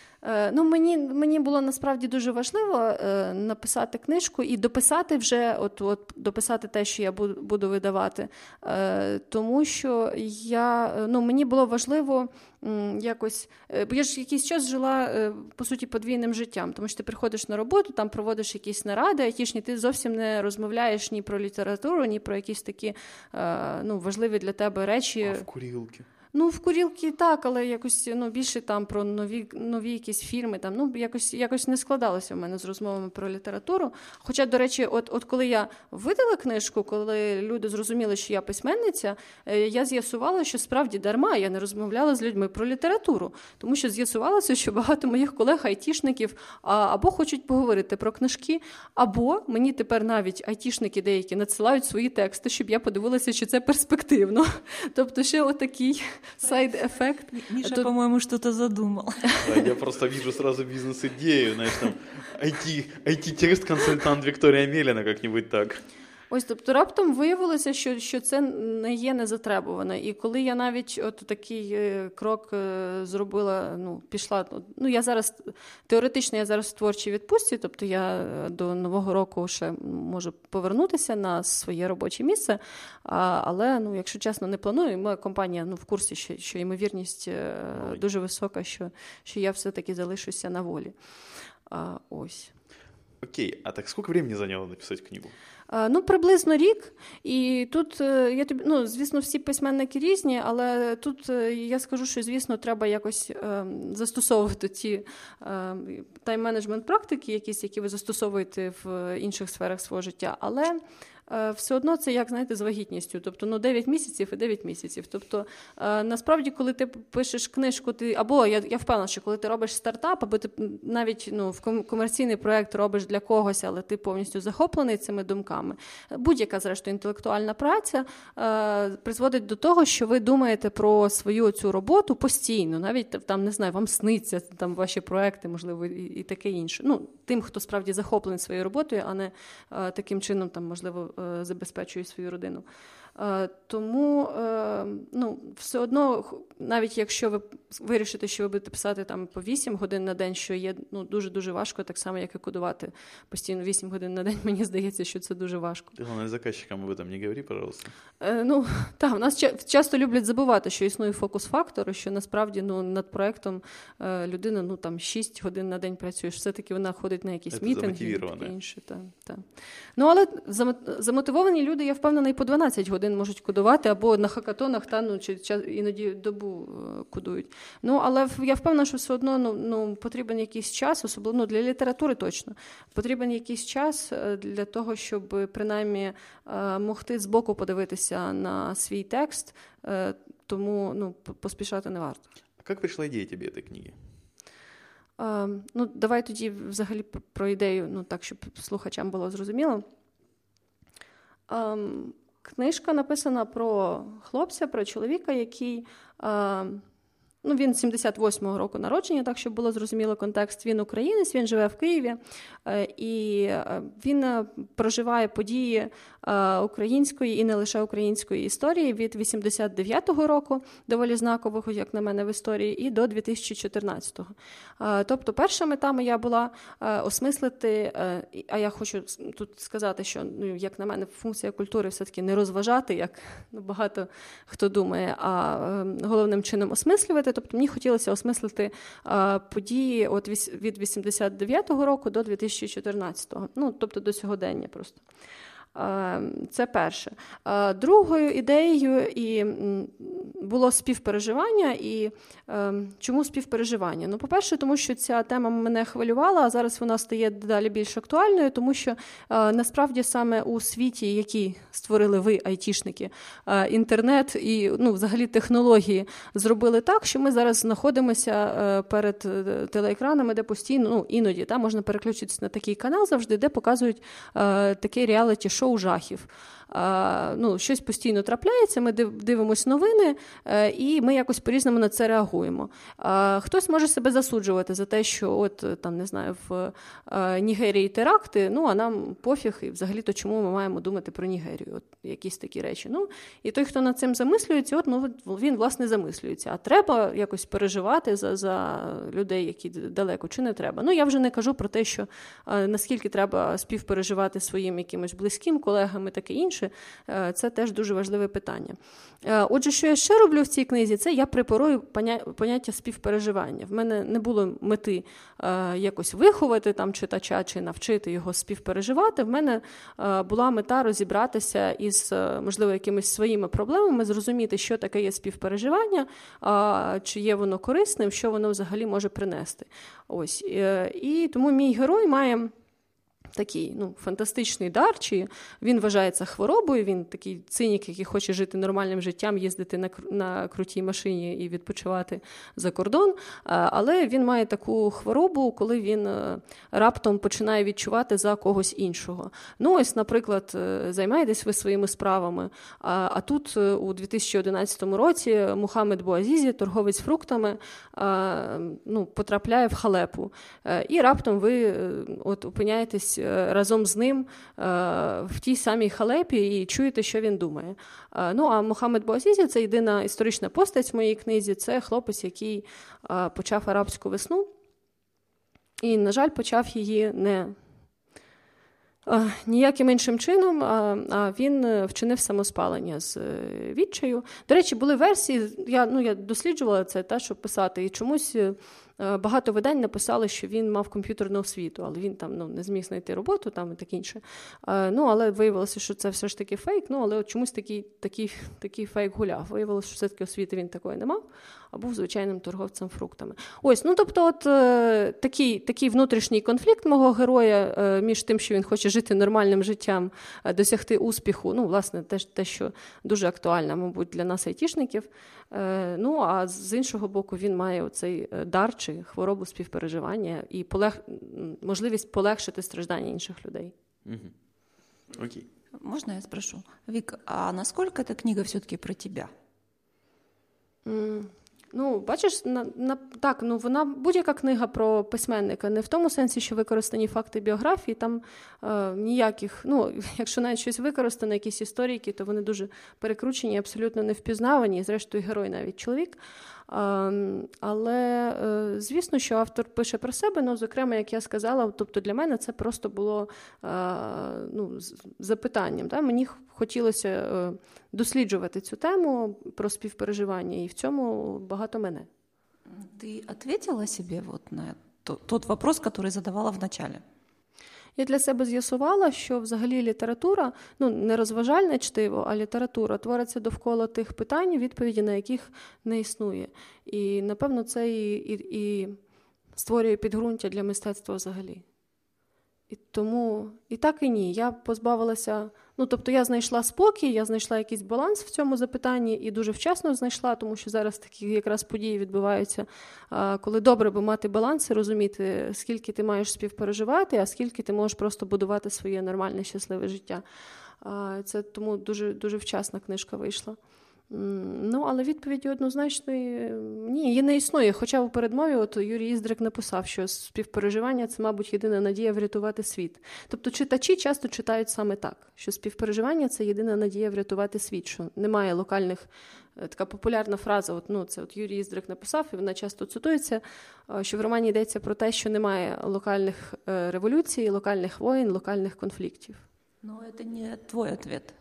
S4: ну, Мені мені було насправді дуже важливо е, написати книжку і дописати вже, от от дописати те, що я буду буду видавати. Е, тому що я, ну, мені було важливо якось. Бо я ж якийсь час жила, по суті, подвійним життям, тому що ти приходиш на роботу, там проводиш якісь наради, айтішні, ти зовсім не розмовляєш ні про літературу, ні про якісь такі ну, важливі для тебе речі.
S1: А в курілки.
S4: Ну, в курілки так, але якось ну, більше там про нові нові якісь фірми. Там, ну, Якось якось не складалося в мене з розмовами про літературу. Хоча, до речі, от от коли я видала книжку, коли люди зрозуміли, що я письменниця, е, я з'ясувала, що справді дарма я не розмовляла з людьми про літературу, тому що з'ясувалося, що багато моїх колег айтішників або хочуть поговорити про книжки, або мені тепер навіть айтішники деякі надсилають свої тексти, щоб я подивилася, чи це перспективно. Тобто, ще отакий сайд-эффект.
S3: Миша, Тут... по-моему, что-то задумал.
S1: Да, я просто вижу сразу бизнес-идею, знаешь, там, IT, IT-текст-консультант Виктория Мелина, как-нибудь так.
S4: Ось тобто раптом виявилося, що що це не є незатребувано. І коли я навіть от такий е, крок е, зробила, ну пішла. Ну я зараз теоретично я зараз в творчій відпустці, тобто я е, до нового року ще можу повернутися на своє робоче місце. А, Але ну, якщо чесно, не планую. Моя компанія ну в курсі, що що ймовірність дуже висока, що що я все-таки залишуся на волі. А, Ось.
S1: Окей, а так скільки времени зайняло написати книгу?
S4: Ну, приблизно рік. І тут е, я тобі, ну, звісно, всі письменники різні, але тут е, я скажу, що, звісно, треба якось ем, застосовувати ті ем, тайм-менеджмент практики, якісь, які ви застосовуєте в інших сферах свого життя. Але Е, все одно це як знаєте з вагітністю, тобто ну 9 місяців і 9 місяців. Тобто е, насправді, коли ти пишеш книжку, ти або я я впевнена, що коли ти робиш стартап, або ти навіть ну в комерційний проект робиш для когось, але ти повністю захоплений цими думками. Будь-яка зрештою інтелектуальна праця е, призводить до того, що ви думаєте про свою цю роботу постійно, навіть там не знаю, вам сниться там ваші проекти, можливо, і, і таке інше. Ну тим, хто справді захоплений своєю роботою, а не е, таким чином, там можливо. Е, забезпечує свою родину. Е, тому е, ну, все одно, навіть якщо ви вирішите, що ви будете писати там по 8 годин на день, що є ну, дуже-дуже важко, так само, як і кодувати постійно 8 годин на день, мені здається, що це дуже важко.
S1: Ти головне заказчикам об этом не говори, пожалуйста.
S4: Е, ну, так, у нас часто люблять забувати, що існує фокус-фактор, що насправді ну, над проектом людина ну, там 6 годин на день працює, все-таки вона ходить на якісь мітинги і таке інше. Та, та. Ну, але замотивовані люди, я впевнена, і по 12 годин можуть кодувати, або на хакатонах та ну, чи, іноді добу е, кодують. Ну, Але я впевнена, що все одно ну, ну, потрібен якийсь час, особливо ну, для літератури точно. Потрібен якийсь час е, для того, щоб принаймні е, могти збоку подивитися на свій текст, тому ну, поспішати не варто.
S1: А як прийшла ідея тобі цієї книги?
S4: Ну, Давай тоді взагалі про ідею, ну так, щоб слухачам було зрозуміло. Книжка написана про хлопця, про чоловіка, який Ну, Він 78-го року народження, так щоб було зрозуміло контекст. Він українець, він живе в Києві, е, і е, він е, проживає події української і не лише української історії від 89-го року, доволі знакового, як на мене, в історії, і до 2014-го. Тобто, перша мета моя була осмислити, а я хочу тут сказати, що ну, як на мене, функція культури все-таки не розважати, як багато хто думає, а головним чином осмислювати. Тобто мені хотілося осмислити події от від 89-го року до 2014-го, ну тобто до сьогодення просто. Це перше. Другою ідеєю і було співпереживання. І ем, чому співпереживання? Ну, по-перше, тому що ця тема мене хвилювала, а зараз вона стає дедалі більш актуальною, тому що насправді саме у світі, який створили ви, айтішники, інтернет і ну, взагалі технології зробили так, що ми зараз знаходимося е, перед е, телеекранами, де постійно ну, іноді та, можна переключитися на такий канал завжди, де показують е, таке реаліті шоу жахів ну, щось постійно трапляється, ми дивимося новини, е, і ми якось по-різному на це реагуємо. Хтось може себе засуджувати за те, що от там не знаю, в е, Нігерії теракти, ну а нам пофіг, і взагалі-то чому ми маємо думати про Нігерію? От якісь такі речі. Ну, І той, хто над цим замислюється, от ну, він власне замислюється. А треба якось переживати за за людей, які далеко, чи не треба. Ну, я вже не кажу про те, що наскільки треба співпереживати своїм якимось близьким колегам і таке інше інше, е, це теж дуже важливе питання. Е, отже, що я ще роблю в цій книзі, це я препарую поняття співпереживання. В мене не було мети е, якось виховати там читача чи навчити його співпереживати. В мене була мета розібратися із, можливо, якимись своїми проблемами, зрозуміти, що таке є співпереживання, чи є воно корисним, що воно взагалі може принести. Ось. І тому мій герой має такий ну, фантастичний дар, чи він вважається хворобою, він такий цинік, який хоче жити нормальним життям, їздити на на крутій машині і відпочивати за кордон. Але він має таку хворобу, коли він е, раптом починає відчувати за когось іншого. Ну, ось, наприклад, е, займаєтесь ви своїми справами. А а тут е, у 2011 році Мухаммед Буазізі, торговець фруктами, ну, потрапляє в халепу. І раптом ви от опиняєтесь Е, разом з ним е, в тій самій халепі і чуєте, що він думає. Е, ну а Мохаммед Буазізі це єдина історична постать в моїй книзі. Це хлопець, який почав арабську весну, і, на жаль, почав її не. Ніяким іншим чином, а він вчинив самоспалення з відчаю. До речі, були версії. Я ну, я досліджувала це, те, щоб писати, і чомусь багато видань написали, що він мав комп'ютерну освіту, але він там ну, не зміг знайти роботу там і таке інше. Е, ну, Але виявилося, що це все ж таки фейк. Ну, але от чомусь такий такий, такий фейк гуляв. Виявилося, що все-таки освіти він такої не мав, а був звичайним торговцем фруктами. Ось, ну тобто, от е, такий такий внутрішній конфлікт мого героя між тим, що він хоче жити нормальним життям, досягти успіху. Ну, власне, те, те що дуже актуально, мабуть, для нас, айтішників. Ну, а з іншого боку, він має оцей дар чи хворобу співпереживання і полег... можливість полегшити страждання інших людей.
S1: Угу. Окей.
S3: Можна я спрошу? Вік, а наскільки ця книга все-таки про тебе?
S4: Ну, бачиш, на, на так, ну вона будь-яка книга про письменника, не в тому сенсі, що використані факти біографії, там е, ніяких, ну, якщо навіть щось використано, якісь історії, то вони дуже перекручені, абсолютно не впізнавані, зрештою, герой навіть чоловік. Але е, звісно, що автор пише про себе. Ну, зокрема, як я сказала, тобто для мене це просто було ну, запитанням. Да? Мені хотілося е, досліджувати цю тему про співпереживання, і в цьому багато мене.
S3: Ти відповіла собі вот на тот вопрос, який задавала в начале?
S4: Я для себе з'ясувала, що взагалі література, ну не розважальне чтиво, а література твориться довкола тих питань, відповіді на яких не існує. І напевно це і, і, і створює підґрунтя для мистецтва взагалі. І тому і так і ні. Я позбавилася. Ну, тобто, я знайшла спокій, я знайшла якийсь баланс в цьому запитанні і дуже вчасно знайшла, тому що зараз такі якраз події відбуваються, коли добре би мати баланс і розуміти, скільки ти маєш співпереживати, а скільки ти можеш просто будувати своє нормальне щасливе життя. Це тому дуже дуже вчасна книжка вийшла. Ну, але відповіді однозначної ні, її не існує. Хоча в передмові от Юрій Іздрик написав, що співпереживання це, мабуть, єдина надія врятувати світ. Тобто читачі часто читають саме так, що співпереживання це єдина надія врятувати світ, що немає локальних. Е, така популярна фраза, от, ну, це от Юрій Іздрик написав, і вона часто цитується, е, що в романі йдеться про те, що немає локальних е, революцій, локальних воїн, локальних конфліктів.
S3: Ну, це не твій відповідь.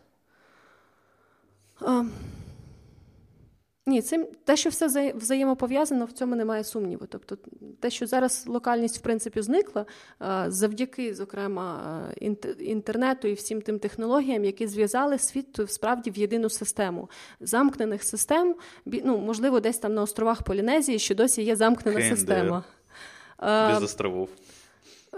S4: Ні, це те, що все взаємопов'язано, в цьому немає сумніву. Тобто, те, що зараз локальність в принципі зникла, завдяки, зокрема, інтернету і всім тим технологіям, які зв'язали світ справді в єдину систему замкнених систем. Ну, можливо, десь там на островах Полінезії, що досі є замкнена
S1: Хенде.
S4: система.
S1: Без островів.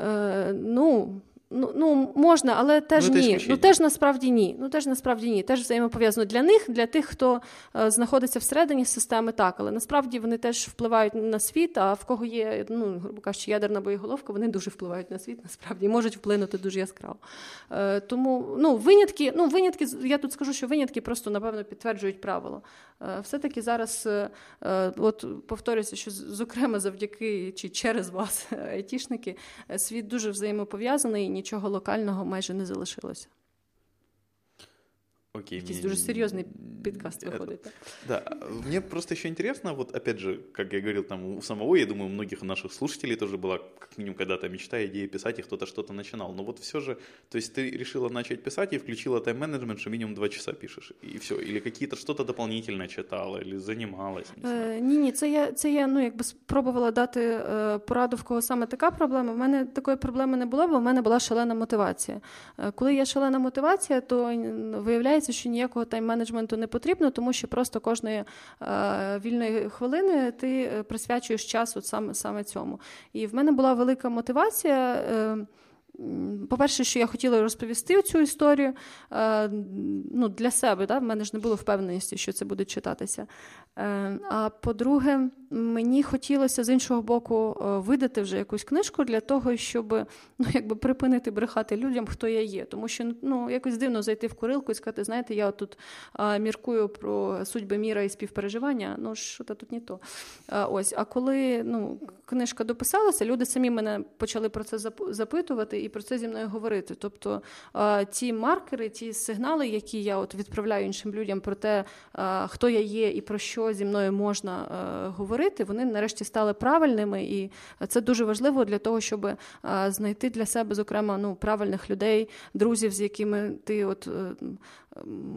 S4: Е, ну, Ну, ну можна, але теж
S1: ну,
S4: ні. Ну теж насправді ні. Ну теж насправді ні. Теж взаємопов'язано для них, для тих, хто е, знаходиться всередині системи, так, але насправді вони теж впливають на світ. А в кого є, ну грубо кажучи, ядерна боєголовка, вони дуже впливають на світ, насправді можуть вплинути дуже яскраво. Е, Тому ну винятки, ну винятки, я тут скажу, що винятки просто напевно підтверджують правило. Е, все-таки зараз, е, е, от повторюся, що зокрема завдяки чи через вас, айтішники, світ дуже взаємопов'язаний, нічого локального майже не залишилося.
S1: Окей.
S4: Якийсь мне... дуже серьезный подкаст выходит.
S1: Да, мне просто еще интересно, вот опять же, как я говорил, там у самого, я думаю, у многих наших слушателей тоже была как минимум когда-то мечта, идея писать, и кто-то что-то начинал. Но вот все же, то есть ты решила начать писать и включила тайм-менеджмент, что минимум два часа пишешь, и все. Или какие-то что-то дополнительно читала, или занималась?
S4: Не е, ні, ні, це я, це я ну, якби спробувала дати е, пораду, в кого саме така проблема. У мене такої проблеми не було, бо в мене була шалена мотивація. Е, коли є шалена мотивація, то виявляється, виявляється, що ніякого тайм-менеджменту не потрібно, тому що просто кожної е, вільної хвилини ти е, присвячуєш час от саме саме цьому. І в мене була велика мотивація. Е, по-перше, що я хотіла розповісти цю історію е, ну, для себе. Да? В мене ж не було впевненості, що це буде читатися. Е, а по-друге, мені хотілося з іншого боку е, видати вже якусь книжку для того, щоб ну, якби припинити брехати людям, хто я є. Тому що ну, якось дивно зайти в курилку і сказати, знаєте, я тут міркую про судьби міра і співпереживання. Ну, що то тут не то. Ось, А коли ну, книжка дописалася, люди самі мене почали про це запитувати і про це зі мною говорити. Тобто ті маркери, ті сигнали, які я от відправляю іншим людям про те, хто я є і про що зі мною можна говорити, вони нарешті стали правильними, і це дуже важливо для того, щоб знайти для себе, зокрема, ну, правильних людей, друзів, з якими ти от. Е,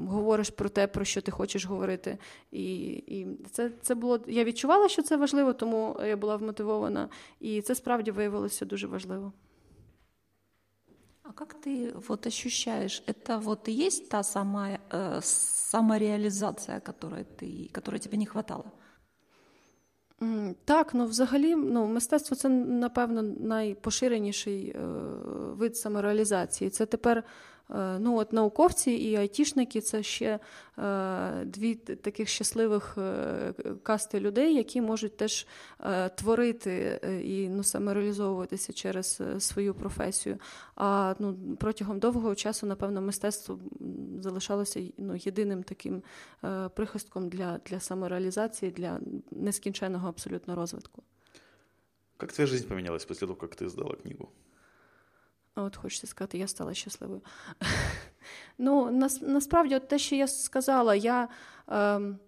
S4: говориш про те, про що ти хочеш говорити. І і це це було. Я відчувала, що це важливо, тому я була вмотивована. І це справді виявилося дуже важливо.
S3: А как ты вот ощущаешь, это вот и есть та самая э, самореализация, которой ты, которой тебе не хватало?
S4: Так, ну взагалі, ну мистецтво це напевно найпоширеніший е, вид самореалізації. Це тепер ну от Науковці і айтішники це ще е, дві таких щасливих е, касти людей, які можуть теж творити і ну, самореалізовуватися через свою професію. А ну, протягом довгого часу, напевно, мистецтво залишалося ну, єдиним таким прихистком для, для самореалізації, для нескінченного абсолютно розвитку.
S1: Как твоя жизнь поменялась после того, как ты сдала книгу?
S4: От хочеться сказати, я стала щасливою. Ну, насправді, от те, що я сказала, я ем,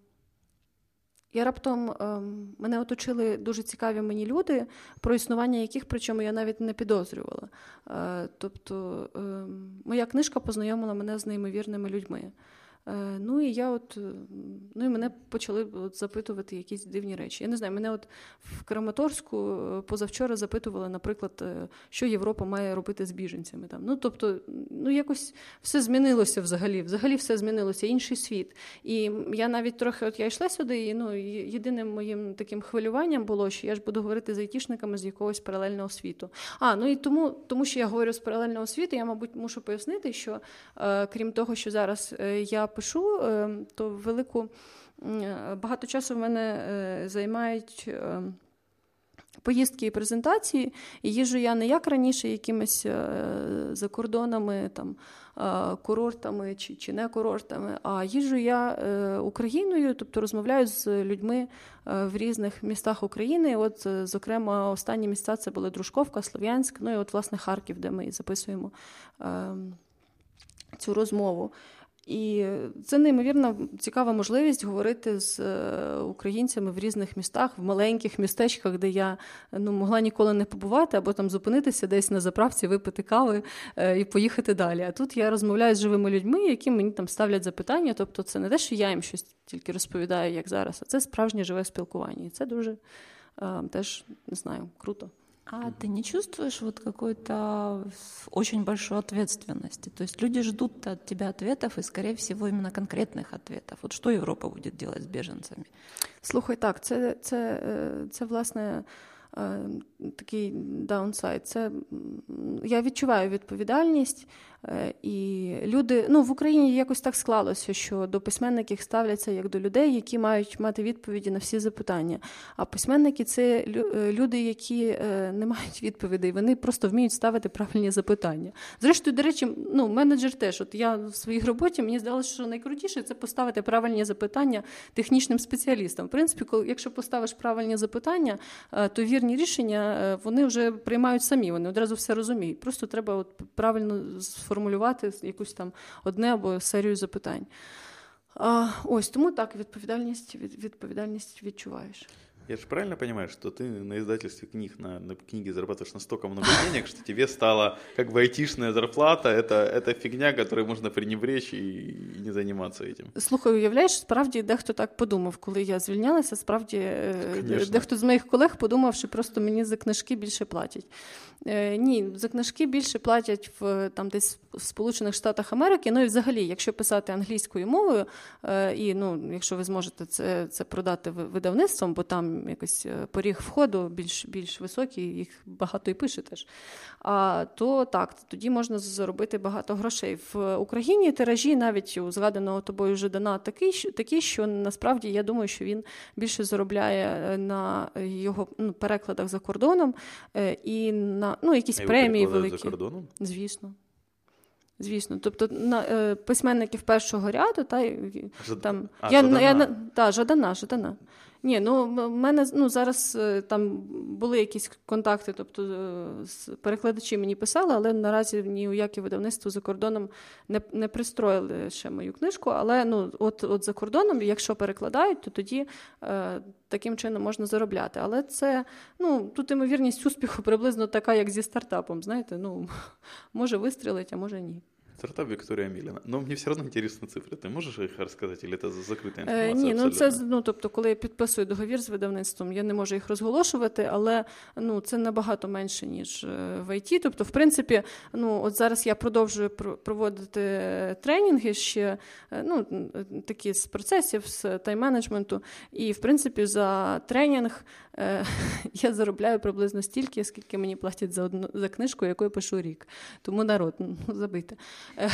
S4: я раптом ем, мене оточили дуже цікаві мені люди, про існування яких, причому я навіть не підозрювала. Е, тобто, ем, моя книжка познайомила мене з неймовірними людьми. Е, ну і я от, е, ну і мене почали от запитувати якісь дивні речі. Я не знаю, мене от в Краматорську е, позавчора запитували, наприклад, що Європа має робити з біженцями. Там. Ну, тобто, ну якось все змінилося взагалі. Взагалі все змінилося, інший світ. І я навіть трохи от я йшла сюди, і ну, єдиним моїм таким хвилюванням було, що я ж буду говорити з айтішниками з якогось паралельного світу. А, ну і тому, тому що я говорю з паралельного світу, я, мабуть, мушу пояснити, що крім того, що зараз я пишу, е, то велику багато часу в мене е, займають. Е, Поїздки і презентації, і їжу я не як раніше, якимись за кордонами, там, курортами чи чи не курортами, а їжу я Україною, тобто розмовляю з людьми в різних містах України. От, Зокрема, останні місця це були Дружковка, Слов'янськ, ну і от, власне, Харків, де ми записуємо ем, цю розмову. І це неймовірно цікава можливість говорити з е, українцями в різних містах, в маленьких містечках, де я ну, могла ніколи не побувати, або там зупинитися десь на заправці, випити кави е, і поїхати далі. А тут я розмовляю з живими людьми, які мені там ставлять запитання. Тобто, це не те, що я їм щось тільки розповідаю, як зараз, а це справжнє живе спілкування. І це дуже е, теж не знаю, круто.
S3: А ты не чувствуешь вот какой-то очень большой ответственности? То есть люди ждут от тебя ответов, и, скорее всего, именно конкретных ответов. Вот что Европа будет делать с беженцами?
S4: Слухай, так, це, це, це власне такий даунсайд. Це я відчуваю відповідальність. Е, і люди ну в Україні якось так склалося, що до письменників ставляться як до людей, які мають мати відповіді на всі запитання. А письменники це е, люди, які е, не мають відповідей, вони просто вміють ставити правильні запитання. Зрештою, до речі, ну менеджер теж. От я в своїй роботі мені здалося, що найкрутіше це поставити правильні запитання технічним спеціалістам. В принципі, коли якщо поставиш правильні запитання, то вірні рішення вони вже приймають самі. Вони одразу все розуміють. Просто треба от правильно сформувати сформулювати якусь там одне або серію запитань. А, Ось тому так, відповідальність відповідальність відчуваєш.
S1: Я же правильно понимаю, что ты на издательстве книг, на, на книге зарабатываешь настолько много денег, что тебе стало как бы айтишная зарплата, это, это фигня, которой можна пренебречь і, і не займатися этим.
S4: Слухай, уявляєш, справді дехто так подумав, коли я звільнялася, справді е, Конечно. дехто з моїх колег подумав, що просто мені за книжки більше платять. Е, Ні, за книжки більше платять в там десь в Сполучених Штатах Америки. Ну і взагалі, якщо писати англійською мовою, е, і ну, якщо ви зможете це це продати видавництвом, бо там якось е, поріг входу більш більш високий, їх багато і пише теж. А то так, тоді можна заробити багато грошей. В Україні тиражі навіть у згаданого тобою Жидана такий, такий, що насправді я думаю, що він більше заробляє на його ну, перекладах за кордоном і на ну, якісь а премії великі.
S1: за кордоном?
S4: Звісно. Звісно, тобто на е, письменників першого ряду, та
S1: Жад...
S4: там
S1: а, я Жадана.
S4: я та Жадана, Жадана. Ні, ну в мене ну зараз е, там були якісь контакти, тобто е, з перекладачі мені писали, але наразі ні у яке видавництво за кордоном не не пристроїли ще мою книжку. Але ну, от от за кордоном, якщо перекладають, то тоді е, таким чином можна заробляти. Але це ну тут ймовірність успіху приблизно така, як зі стартапом. Знаєте, ну може вистрілить, а може ні.
S1: Стартап Вікторія Міліна. Ну, мені все одно інтересні цифри. Ти можеш їх розказати, чи це закрита
S4: інформація? Е, ні, ну це ну тобто, коли я підписую договір з видавництвом, я не можу їх розголошувати, але ну це набагато менше, ніж е, в ІТ. Тобто, в принципі, ну от зараз я продовжую проводити тренінги ще е, ну, такі з процесів, з тайм-менеджменту. І в принципі, за тренінг е, я заробляю приблизно стільки, скільки мені платять за одну за книжку, яку я пишу рік. Тому народ, ну забийте.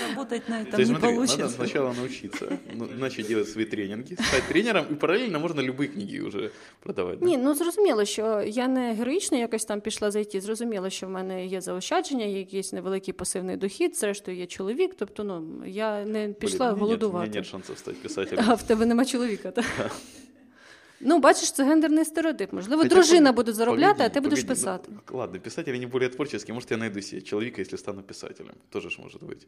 S3: Заработать на этом То есть, не смотри, получится.
S1: Надо сначала научиться, ну, начать делать свои тренинги, стать тренером, і паралельно можна любі книги вже продавати.
S4: Ні, ну зрозуміло, що я не героїчно якось там пішла зайти. Зрозуміло, що в мене є заощадження, є якийсь невеликий пасивний дохід, зрештою є чоловік. Тобто, ну я не пішла Блин, голодувати.
S1: Нет шансів стати писателем.
S4: А в тебе нема чоловіка, так? Ну, бачиш, це гендерний стереотип. Можливо, Хотя дружина буде заробляти, погоди, а ти будеш писати.
S1: Ну, ладно, писатель не більш творчий, може, я знайду себе чоловіка, якщо стану писателем. Тоже ж може бути.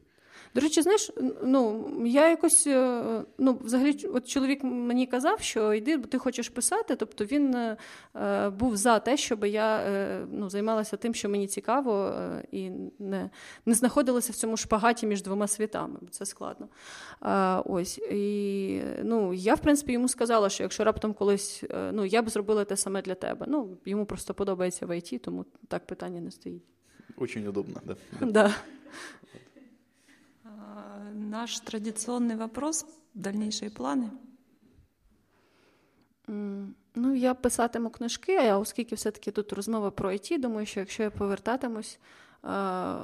S4: До речі, знаєш, ну я якось е, ну, взагалі, от чоловік мені казав, що йди, бо ти хочеш писати. Тобто він е, був за те, щоб я е, ну, займалася тим, що мені цікаво, е, і не не знаходилася в цьому шпагаті між двома світами, бо це складно. Ось, і, ну, Я, в принципі, йому сказала, що якщо раптом колись е, ну, я б зробила те саме для тебе. Ну, Йому просто подобається в ІТ, тому так питання не стоїть.
S1: Очень удобно, да.
S4: да.
S3: Наш традиционный вопрос дальнейшие планы?
S4: Ну, я писатиму книжки, а оскільки все-таки тут розмова про ІТ, думаю, що якщо я повертатимусь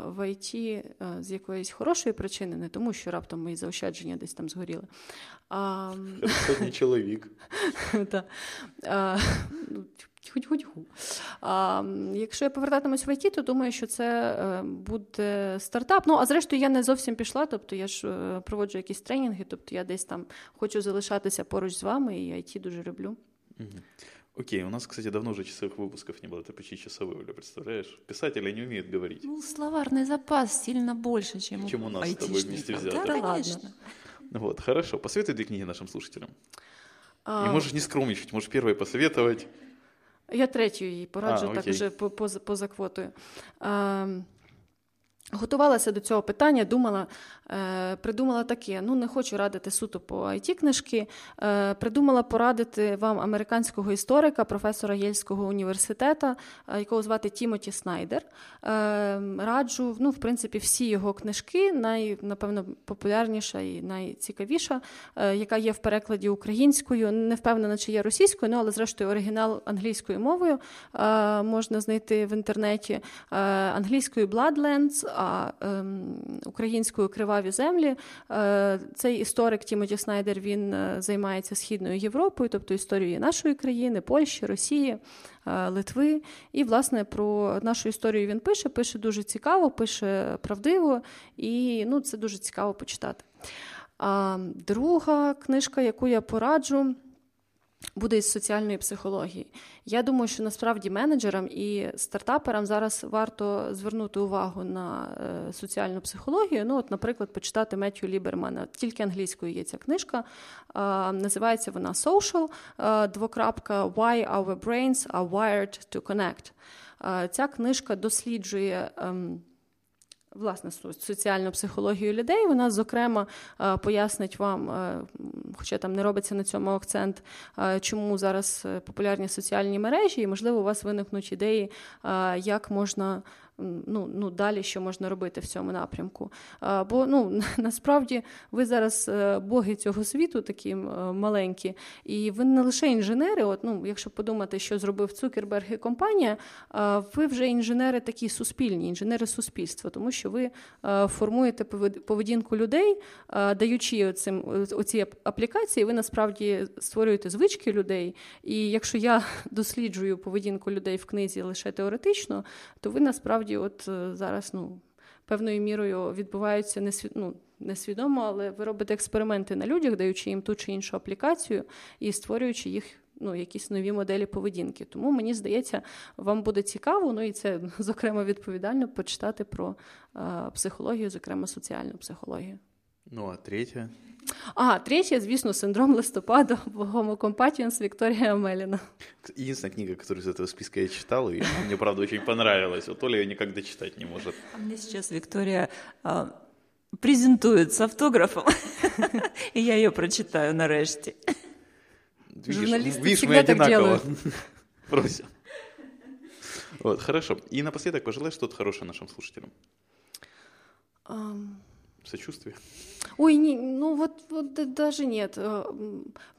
S4: в ІТ з якоїсь хорошої причини, не тому, що раптом мої заощадження десь там згоріли. А,
S1: не чоловік.
S4: А, Якщо я повертатимусь в ІТ, то думаю, що це е, буде стартап. Ну, а зрештою, я не зовсім пішла, тобто я ж е, проводжу якісь тренінги, тобто я десь там хочу залишатися поруч з вами, і ІТ дуже люблю.
S1: Угу. Окей, у нас, кстати, давно уже часовых выпусков не было, это почти часовые, Оля, представляешь? Писатели не умеют говорить.
S3: Ну, словарный запас сильно больше, чем,
S1: чем у нас с тобой вместе взято.
S3: Да, конечно.
S1: Вот, хорошо. Посоветуй две книги нашим слушателям. А... И можешь не скромничать, можешь первой посоветовать.
S4: Я третю її пораджу а, так вже поза, поза квотою. А, Готувалася до цього питання, думала, е, придумала таке: ну не хочу радити суто по it книжки. Е, придумала порадити вам американського історика, професора Єльського університету, е, якого звати Тімоті Снайдер. Раджу, ну, в принципі, всі його книжки, най, напевно, популярніша і найцікавіша, яка є в перекладі українською. Не впевнена, чи є російською, ну, але зрештою оригінал англійською мовою можна знайти в інтернеті англійською Bloodlands а ем, українською криваві землі. Е, цей історик Тімоті Снайдер він е, займається східною Європою, тобто історією нашої країни, Польщі, Росії, е, Литви. І, власне, про нашу історію він пише. Пише дуже цікаво, пише правдиво, і ну, це дуже цікаво почитати. А друга книжка, яку я пораджу буде із соціальної психології. Я думаю, що насправді менеджерам і стартаперам зараз варто звернути увагу на е, соціальну психологію. Ну, от, наприклад, почитати Меттю Лібермана. Тільки англійською є ця книжка. Називається вона Social. Двокрапка Why Our Brains Are Wired to Connect. Ця книжка досліджує. Власне соціальну психологію людей. Вона, зокрема, е, пояснить вам, е, хоча там не робиться на цьому акцент, е, чому зараз популярні соціальні мережі, і можливо у вас виникнуть ідеї, як можна ну, ну, далі що можна робити в цьому напрямку. Бо ну, насправді ви зараз е, боги цього світу такі е, маленькі, і ви не лише інженери. От, ну, Якщо подумати, що зробив Цукерберг і компанія, ви вже інженери такі суспільні, інженери суспільства, тому що ви е, формуєте поведінку людей, даючи оцим, оці аплікації, ви насправді створюєте звички людей. І якщо я досліджую поведінку людей в книзі лише теоретично, то ви насправді насправді, от е, зараз ну, певною мірою відбуваються несвід... ну, несвідомо, але ви робите експерименти на людях, даючи їм ту чи іншу аплікацію і створюючи їх. Ну, якісь нові моделі поведінки. Тому мені здається, вам буде цікаво, ну і це, зокрема, відповідально почитати про е, психологію, зокрема соціальну психологію.
S1: Ну, а третє?
S4: А, третє, звісно, синдром листопада Homo Compatiens Вікторія Меліна.
S1: Единственная книга, которую из этого списка я читал, и мне, правда, очень понравилась. Вот Оля ее никак дочитать не может.
S3: А мне сейчас Виктория а, презентует с автографом, и я ее прочитаю нарешті.
S1: Журналисты видишь, всегда так делают. Просим. Вот, хорошо. И напоследок пожелай что-то хорошее нашим слушателям. Um... Сочувствие.
S4: Ой, не, ну вот, вот даже нет. Э,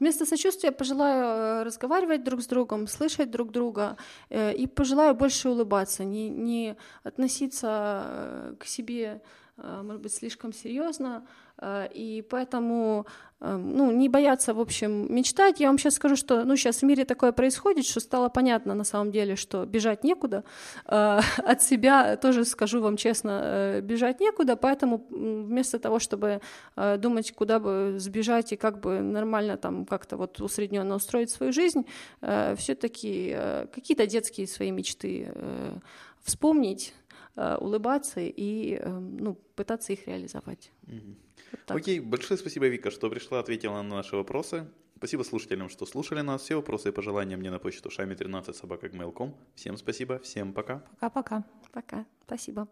S4: вместо сочувствия пожелаю э, разговаривать друг с другом, слышать друг друга э, и пожелаю больше улыбаться, не, не относиться к себе, может быть, слишком серьезно, и поэтому ну, не бояться, в общем, мечтать. Я вам сейчас скажу, что ну, сейчас в мире такое происходит, что стало понятно на самом деле, что бежать некуда. От себя тоже скажу вам честно, бежать некуда, поэтому вместо того, чтобы думать, куда бы сбежать и как бы нормально там как-то вот усредненно устроить свою жизнь, все-таки какие-то детские свои мечты вспомнить, улыбаться и ну, пытаться их реализовать.
S1: Вот Окей, большое спасибо, Вика, что пришла, ответила на наши вопросы. Спасибо слушателям, что слушали нас. Все вопросы и пожелания мне на почту шами13 собака Всем спасибо, всем пока.
S3: Пока-пока.
S4: Пока. Спасибо.